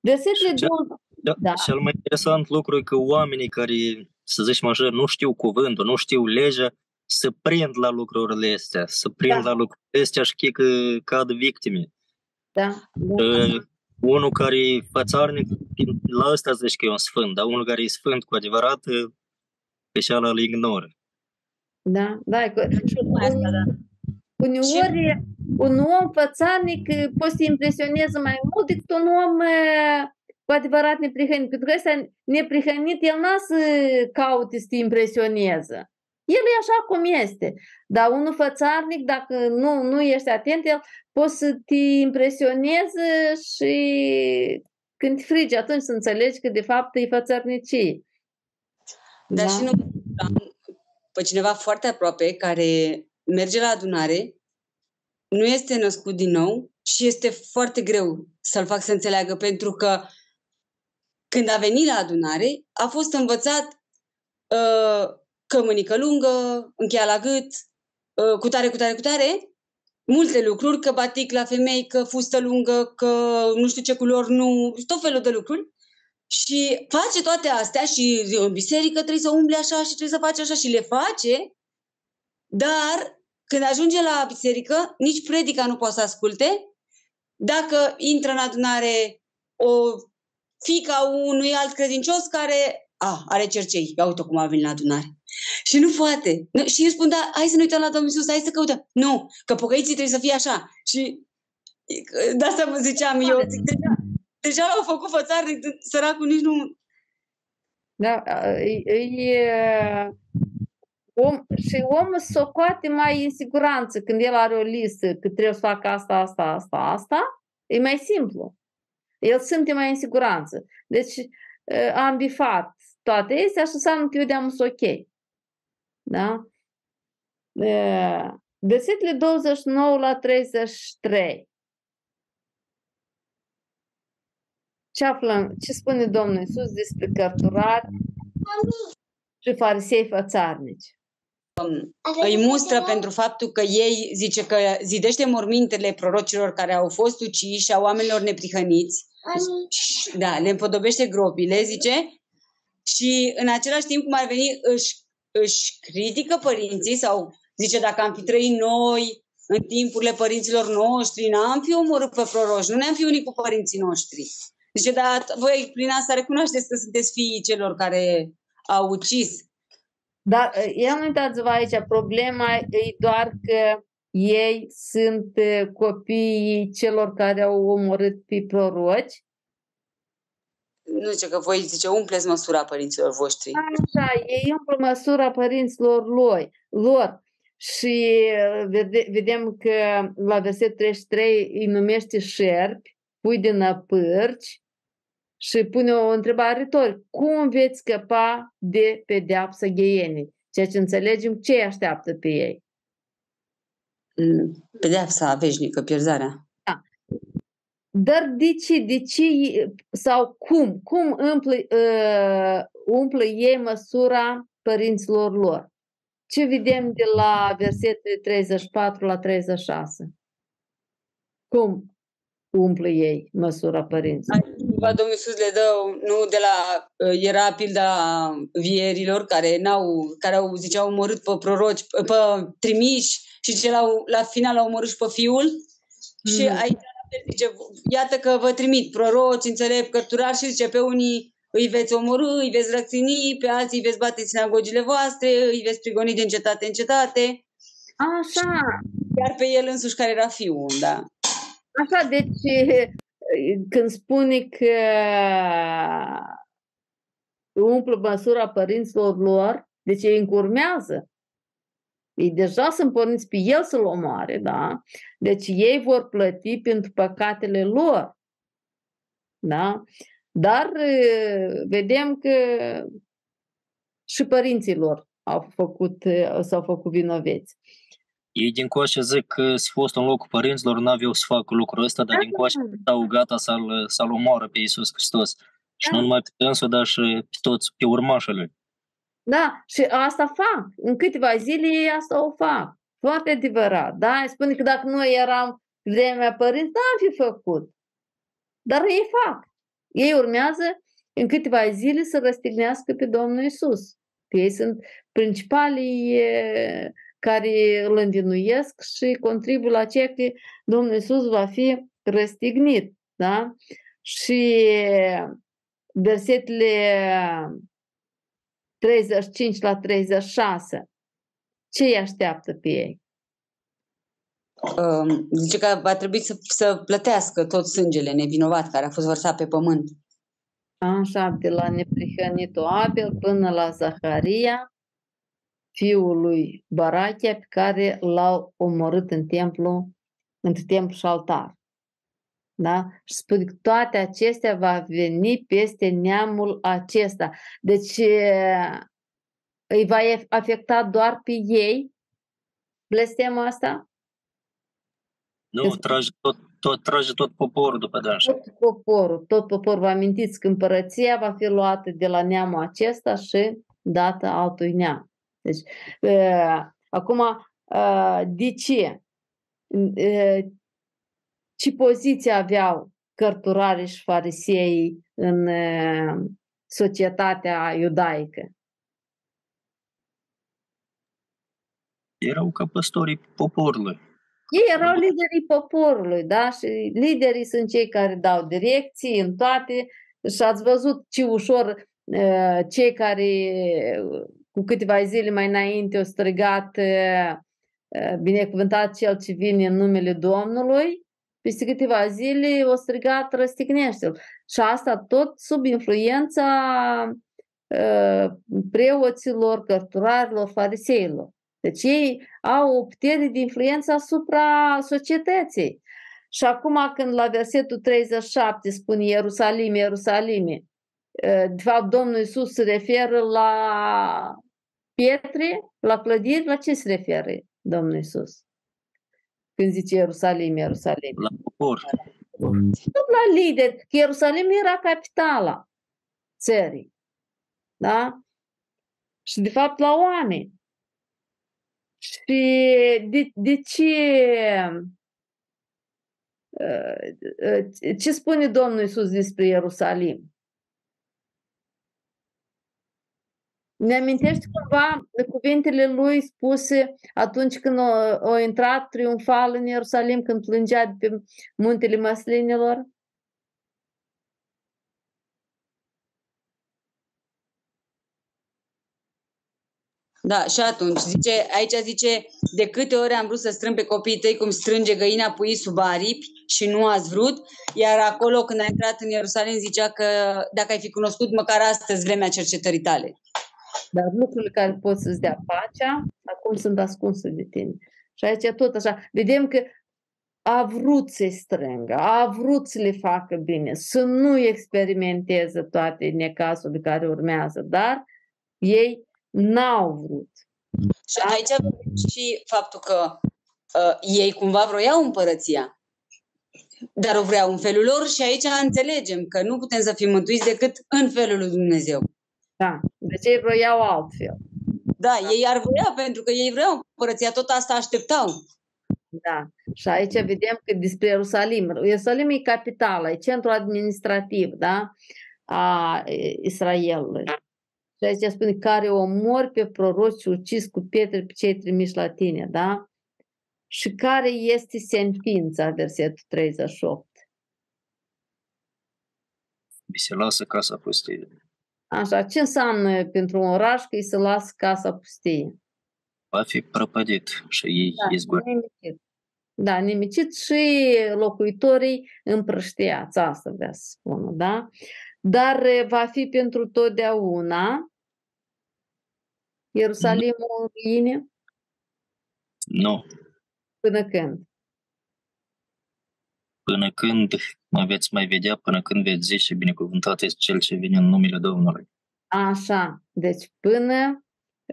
Versetele cel, da, da. Cel mai interesant lucru e că oamenii care să zici major, nu știu cuvântul, nu știu legea, să prind la lucrurile astea, să prind da. la lucrurile astea și că cad victime. Da. da. Uh, unul care e fățarnic, la ăsta zici că e un sfânt, dar unul care e sfânt cu adevărat, pe cealaltă îl ignoră. Da, da. Cu, asta, da. Uneori, un om fățarnic poate să impresioneze mai mult decât un om cu adevărat neprihănit. Pentru că ăsta neprihănit, el n-a să caute să te impresioneze. El e așa cum este. Dar unul fățarnic, dacă nu, nu ești atent, el poate să te impresioneze și când te frigi, atunci să înțelegi că de fapt e fățărnicie. Dar da? și nu pe cineva foarte aproape care merge la adunare, nu este născut din nou și este foarte greu să-l fac să înțeleagă pentru că când a venit la adunare, a fost învățat uh, că mânică lungă, încheia la gât, uh, cu tare, cu tare, cu tare, multe lucruri, că batic la femei, că fustă lungă, că nu știu ce culori, nu, tot felul de lucruri. Și face toate astea și în biserică trebuie să umble așa și trebuie să face așa și le face, dar când ajunge la biserică, nici predica nu poate să asculte. Dacă intră în adunare o fica unui alt credincios care a, are cercei. Ia uite cum a venit la adunare. Și nu poate. Nu, și îi spun, da, hai să ne uităm la Domnul Iisus, hai să căutăm. Nu, că pocăiții trebuie să fie așa. Și de asta mă ziceam eu, zic, deja, deja l-au făcut fățarnic, săracul nici nu... Da, e, e, om, și omul socoate mai în siguranță când el are o listă că trebuie să facă asta, asta, asta, asta, e mai simplu. El simte mai în siguranță. Deci am bifat toate astea și înseamnă că eu de-am ok. Da? Versetele 29 la 33. Ce aflăm? Ce spune Domnul Iisus despre cărturari și farisei fățarnici? îi mustră pentru faptul că ei, zice că zidește mormintele prorocilor care au fost uciși și a oamenilor neprihăniți da, le împodobește gropile, zice, și în același timp, cum ar veni, își, își critică părinții sau zice, dacă am fi trăit noi în timpurile părinților noștri, n-am fi omorât pe proroși, nu ne-am fi unit cu părinții noștri. Zice, dar voi prin asta recunoașteți că sunteți fiii celor care au ucis. Dar ia uitați-vă aici, problema e doar că ei sunt copiii celor care au omorât pe proroci. Nu zice că voi, zice, umpleți măsura părinților voștri. Așa, ei umplă măsura părinților lor. lor. Și vede, vedem că la verset 33 îi numește șerpi, pui din năpârci și pune o întrebare retorică. Cum veți scăpa de pedeapsa gheienii? Ceea ce înțelegem ce îi așteaptă pe ei. Pedeapsa veșnică, pierzarea. Da. Dar de ce, de ce sau cum, cum umplă, uh, umplă ei măsura părinților lor? ce vedem de la versetele 34 la 36? Cum umple ei măsura părinților? Cumva Domnul Iisus le dă, nu de la, era pilda vierilor care, n-au, care au, ziceau, omorât pe proroci, pe trimiși și ce la, la final au omorât și pe fiul. Mm. Și aici zice, iată că vă trimit proroci, înțelept, cărturari și zice, pe unii îi veți omorâ, îi veți rățini, pe alții îi veți bate în sinagogile voastre, îi veți prigoni din cetate în cetate. Așa. Iar pe el însuși care era fiul, da. Așa, deci când spune că umplu măsura părinților lor, deci ei încurmează. Ei deja sunt porniți pe el să-l omoare, da? Deci ei vor plăti pentru păcatele lor. Da? Dar vedem că și părinții lor au făcut, s-au făcut vinoveți. Ei din coașă zic că s fost în locul părinților, n-aveau să facă lucrul ăsta, dar din coașă stau gata să-l, să-l omoară pe Iisus Hristos. Și nu numai pe dânsul, dar și pe toți, pe urmașele. Da, și asta fac. În câteva zile ei asta o fac. Foarte adevărat. Da? Spune că dacă noi eram vremea părinți, n-am fi făcut. Dar ei fac. Ei urmează în câteva zile să răstignească pe Domnul Isus. Ei sunt principalii care îl îndinuiesc și contribuie la ceea că Domnul Isus va fi răstignit. Da? Și versetele 35 la 36, ce îi așteaptă pe ei? zice că va trebui să, să plătească tot sângele nevinovat care a fost vărsat pe pământ. Așa, de la neprihănitul Abel până la Zaharia, fiul lui Barachia, pe care l-au omorât în templu, între templu și altar. Da? Și spune că toate acestea va veni peste neamul acesta. Deci îi va afecta doar pe ei blestemul asta? Nu, trage tot, tot, trage tot poporul după dânsa. Tot poporul, tot poporul. Vă amintiți că împărăția va fi luată de la neamul acesta și dată altui neam. Deci, uh, acum, uh, de ce? Uh, ce poziție aveau cărturarii și farisei în uh, societatea iudaică? Erau ca păstorii poporului. Ei erau liderii poporului, da? Și liderii sunt cei care dau direcții în toate și ați văzut ce ușor uh, cei care cu câteva zile mai înainte au strigat binecuvântat cel ce vine în numele Domnului, peste câteva zile o strigat răstignește-l. Și asta tot sub influența preoților, cărturarilor, fariseilor. Deci ei au o putere de influență asupra societății. Și acum când la versetul 37 spune Ierusalim, Ierusalime, de fapt, Domnul Iisus se referă la pietre, la clădiri, la ce se referă Domnul Iisus? Când zice Ierusalim, Ierusalim. La popor. Tot la lider, că Ierusalim era capitala țării. Da? Și de fapt la oameni. Și de, de ce ce spune Domnul Iisus despre Ierusalim? Ne amintești cumva de cuvintele lui spuse atunci când a, intrat triumfal în Ierusalim, când plângea de pe muntele măslinilor? Da, și atunci, zice, aici zice, de câte ori am vrut să strâng pe copiii tăi cum strânge găina puii sub aripi și nu ați vrut, iar acolo când a intrat în Ierusalim zicea că dacă ai fi cunoscut măcar astăzi vremea cercetării tale. Dar lucrurile care pot să-ți dea pacea, acum sunt ascunse de tine. Și aici tot așa. Vedem că a vrut să-i strângă, a vrut să le facă bine, să nu experimenteze toate necazurile care urmează, dar ei n-au vrut. Și aici avem și faptul că uh, ei cumva vroiau împărăția, dar o vreau în felul lor și aici înțelegem că nu putem să fim mântuiți decât în felul lui Dumnezeu. Da, deci ei vroiau altfel. Da, ei ar vrea, pentru că ei vreau împărăția, tot asta așteptau. Da. Și aici vedem că despre Ierusalim. Ierusalim e capitala, e centru administrativ, da? A Israelului. Și aici spune, care omor pe proroci ucis cu pietre pe cei trimiși la tine, da? Și care este sentința, versetul 38? Mi se lasă casa pustie. Așa, ce înseamnă pentru un oraș că îi se lasă casa pustie? Va fi prăpădit și ei da, izgori. Nimicit. Da, nimicit și locuitorii împrăștiați, asta vrea să spună, da? Dar va fi pentru totdeauna Ierusalimul în ruine? Nu. Până când? Până când mă veți mai vedea, până când veți zice binecuvântat este cel ce vine în numele Domnului. Așa, deci până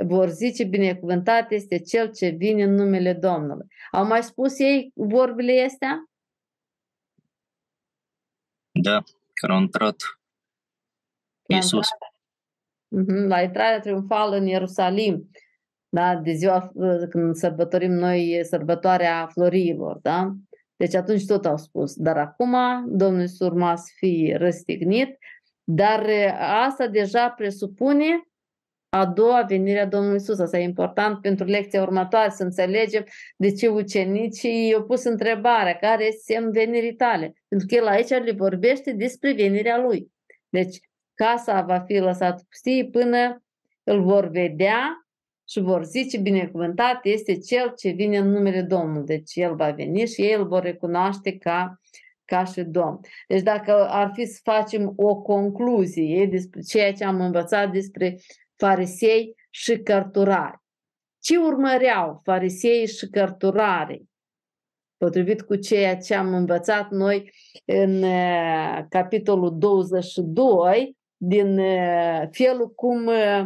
vor zice binecuvântat este cel ce vine în numele Domnului. Au mai spus ei vorbile astea? Da, când au intrat Iisus. Mhm, la intrarea triumfală în Ierusalim, da, de ziua când sărbătorim noi sărbătoarea florilor, da? Deci atunci tot au spus, dar acum Domnul Iisus urma să fie răstignit, dar asta deja presupune a doua venire a Domnului Isus. Asta e important pentru lecția următoare, să înțelegem de ce ucenicii i-au pus întrebarea, care este semn venirii tale? Pentru că el aici le vorbește despre venirea lui. Deci, casa va fi lăsată pustie până îl vor vedea și vor zice, binecuvântat este cel ce vine în numele Domnului. Deci el va veni și ei îl vor recunoaște ca, ca și Domn. Deci dacă ar fi să facem o concluzie despre ceea ce am învățat despre farisei și cărturari. Ce urmăreau farisei și cărturari? Potrivit cu ceea ce am învățat noi în uh, capitolul 22, din uh, felul cum uh,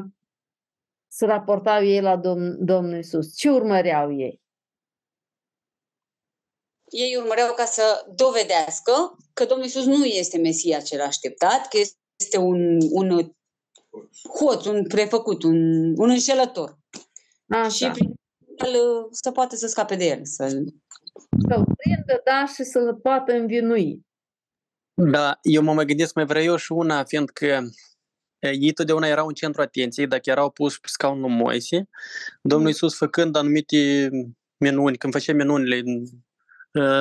se raportau ei la Domn- Domnul Isus. Ce urmăreau ei? Ei urmăreau ca să dovedească că Domnul Isus nu este Mesia cel așteptat, că este un, un hoț, un prefăcut, un, un înșelător. Așa. Și prin el să poată să scape de el. Să... Să-l prindă, da, și să-l poată învinui. Da, eu mă mai gândesc mai vreau eu și una, fiindcă ei totdeauna erau în centru atenției, dacă erau pus pe scaunul Moise, Domnul mm. Iisus făcând anumite minuni, când făcea minunile,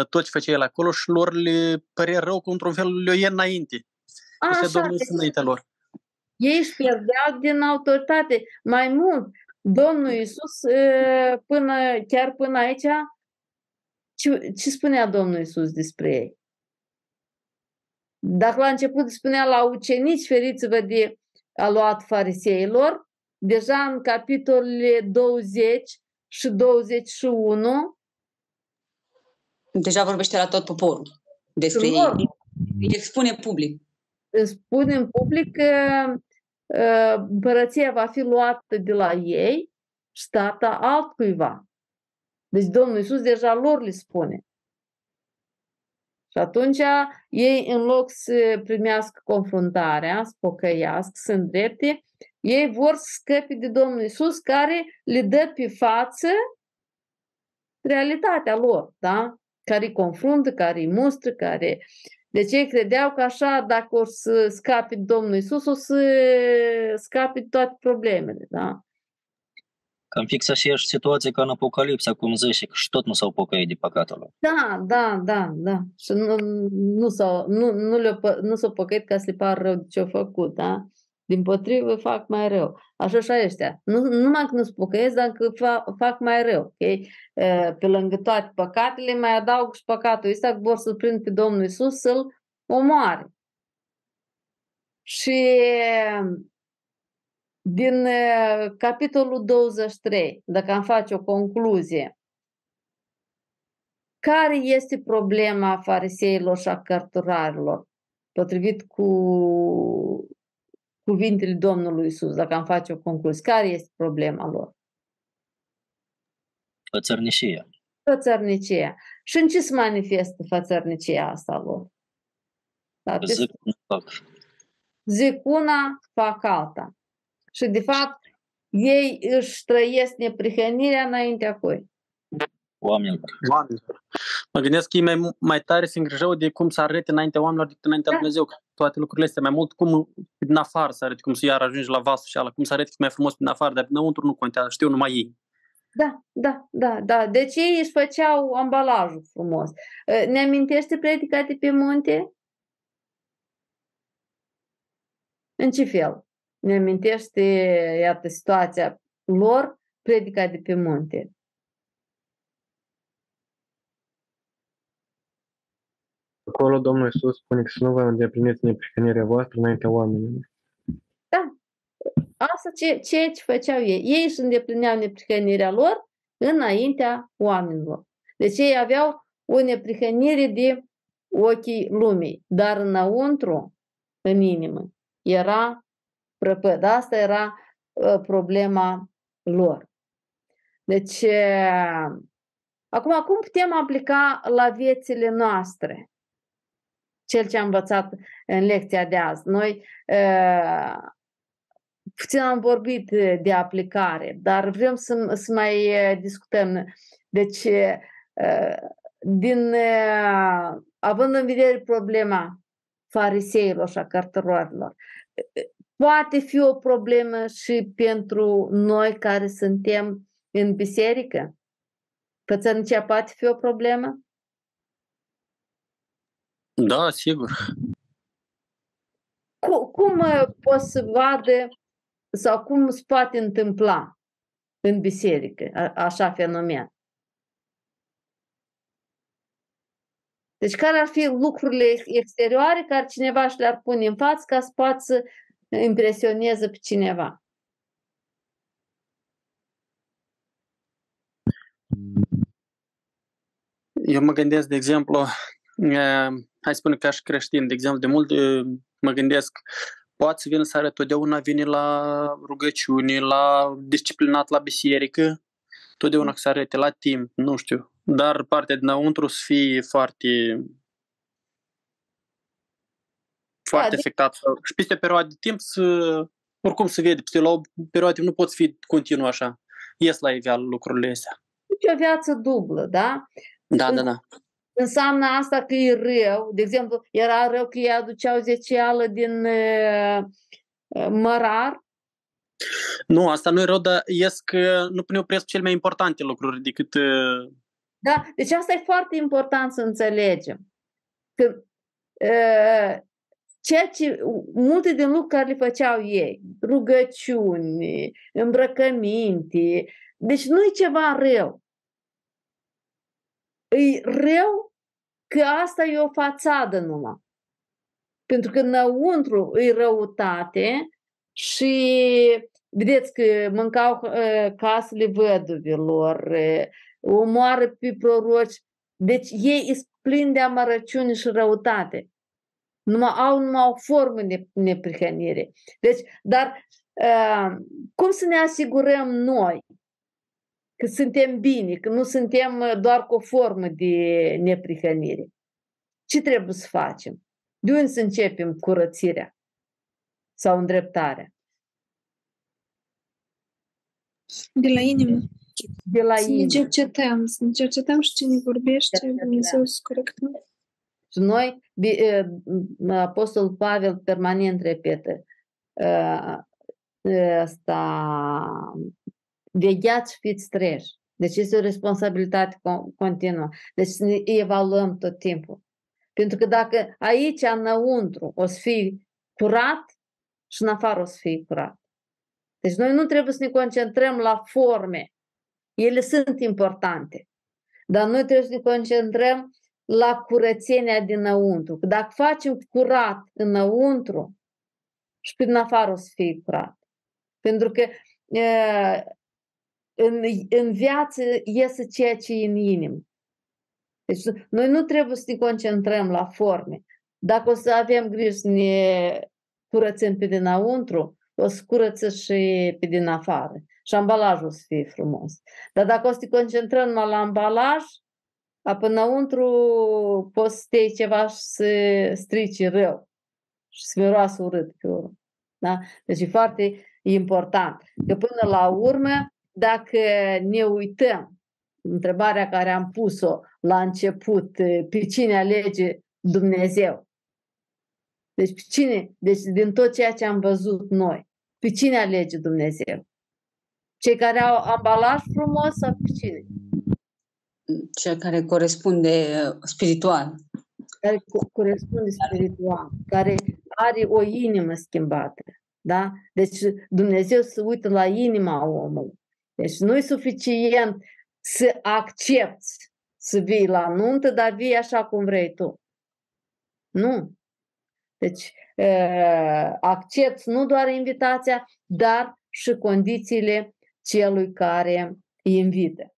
tot ce făcea el acolo și lor le părea rău că într-un fel le ia înainte. Așa, Domnul Iisus înaintea lor. Ei își pierdeau din autoritate. Mai mult, Domnul Iisus, până, chiar până aici, ce, ce spunea Domnul Iisus despre ei? Dacă la început spunea la ucenici, feriți-vă de a luat fariseilor, deja în capitolele 20 și 21 Deja vorbește la tot poporul despre ei. El spune public. Spune în public că uh, împărăția va fi luată de la ei și stata altcuiva. Deci Domnul Iisus deja lor le spune. Și atunci ei, în loc să primească confruntarea, să pocăiască, să îndrepte, ei vor să scăpe de Domnul Isus care le dă pe față realitatea lor, da? care îi confruntă, care îi mustră, care... Deci ei credeau că așa, dacă o să scape Domnul Isus, o să scape toate problemele, da? Cam fix aceeași situație ca în Apocalipsa, cum zice, că și tot nu s-au pocăit de păcatul lor. Da, da, da, da. Și nu, nu, s-au, nu, nu, le nu s-au pocăit ca să le pară rău de ce-au făcut, da? Din potrivă, fac mai rău. Așa și ăștia. Nu, numai că nu se pocăiesc, dar că fac, fac mai rău. Okay? Pe lângă toate păcatele, mai adaug și păcatul ăsta că vor să-L prind pe Domnul Isus să-L omoare. Și din capitolul 23, dacă am face o concluzie, care este problema fariseilor și a cărturarilor, potrivit cu cuvintele Domnului Isus, dacă am face o concluzie? Care este problema lor? Fățărnicia. Fățărnicia. Și în ce se manifestă fățărnicia asta lor? Da, zic, fac. Zic una, fac alta. Și, de fapt, ei își trăiesc neprihănirea înaintea cui? Oamenilor. Oamenilor. Mă gândesc că ei mai, mai tare se îngrijau de cum să arate înaintea oamenilor decât înaintea da. Dumnezeu. Toate lucrurile astea, mai mult cum din afară să arate, cum să iar ajungi la vasul și ala, cum să arate mai frumos din afară, dar dinăuntru nu contează, știu numai ei. Da, da, da, da. Deci ei își făceau ambalajul frumos. Ă, ne amintește predica de pe munte? În ce fel? Ne amintește, iată, situația lor, predica de pe munte. Acolo Domnul Iisus spune că să nu vă îndepliniți neprihănirea voastră înaintea oamenilor. Da. Asta ce, ce, ce făceau ei. Ei își îndeplineau neprihănirea lor înaintea oamenilor. Deci ei aveau o neprihănire de ochii lumii, dar înăuntru, în inimă, era prăpăd. Asta era uh, problema lor. Deci, uh, acum, cum putem aplica la viețile noastre cel ce am învățat în lecția de azi? Noi uh, puțin am vorbit de aplicare, dar vrem să, să mai discutăm. Deci, din, având în vedere problema fariseilor și a cărtărorilor, poate fi o problemă și pentru noi care suntem în biserică? Pățărnicia poate fi o problemă? Da, sigur. Cum, cum poți să vadă sau cum se poate întâmpla în biserică a, așa fenomen? Deci care ar fi lucrurile exterioare care cineva și le-ar pune în față ca să poată să impresioneze pe cineva? Eu mă gândesc, de exemplu, hai să spun ca și creștin, de exemplu, de mult mă gândesc, poate să vină seara totdeauna vine la rugăciune, la disciplinat la biserică, totdeauna să arate la timp, nu știu. Dar partea dinăuntru să fie foarte foarte da, afectat. Și peste perioada de timp să, oricum se vede, peste la o perioadă nu poți fi continuu așa. Ies la iveală lucrurile astea. E o viață dublă, da? Da, da, da. Înseamnă asta că e rău. De exemplu, era rău că ei aduceau zecială din uh, mărar. Nu, asta nu e rău, dar ies că nu puneau preț cele mai importante lucruri decât... Uh... Da, deci asta e foarte important să înțelegem. Că uh, ceea ce, multe din lucruri care le făceau ei, rugăciuni, îmbrăcăminte, deci nu e ceva rău. E rău că asta e o fațadă numai. Pentru că înăuntru e răutate și vedeți că mâncau uh, casele văduvilor, uh, omoară pe proroci. Deci ei sunt plini de amărăciune și răutate. Numai au numai o formă de neprihănire. Deci, dar uh, cum să ne asigurăm noi că suntem bine, că nu suntem uh, doar cu o formă de neprihănire. Ce trebuie să facem? De unde să începem curățirea sau îndreptarea? De la inimă. De la să inimă. ne cercetăm, să ne cercetăm și cine vorbește, Dumnezeu să corectăm. Și noi, uh, Apostolul Pavel permanent repetă uh, asta vegheați și fiți treji. Deci este o responsabilitate continuă. Deci să ne evaluăm tot timpul. Pentru că dacă aici, înăuntru, o să fii curat și în afară o să fii curat. Deci noi nu trebuie să ne concentrăm la forme. Ele sunt importante. Dar noi trebuie să ne concentrăm la curățenia dinăuntru. Că dacă facem curat înăuntru, și prin afară o să fie curat. Pentru că în, în viață iese ceea ce e în inimă. Deci noi nu trebuie să ne concentrăm la forme. Dacă o să avem grijă să ne curățăm pe dinăuntru, o să curăță și pe din afară. Și ambalajul o să fie frumos. Dar dacă o să te concentrăm numai la ambalaj, a până înăuntru poți să te ceva și să strici rău și să miroasă urât pe urmă. Da? Deci e foarte important. Că până la urmă, dacă ne uităm, întrebarea care am pus-o la început, pe cine alege Dumnezeu? Deci, pe cine, deci din tot ceea ce am văzut noi, pe cine alege Dumnezeu? Cei care au ambalaj frumos sau pe cine? Cel care corespunde spiritual. Care corespunde spiritual, care are o inimă schimbată. Da? Deci Dumnezeu se uită la inima omului. Deci nu e suficient să accepti să vii la nuntă, dar vii așa cum vrei tu. Nu. Deci accepti nu doar invitația, dar și condițiile celui care îi invită.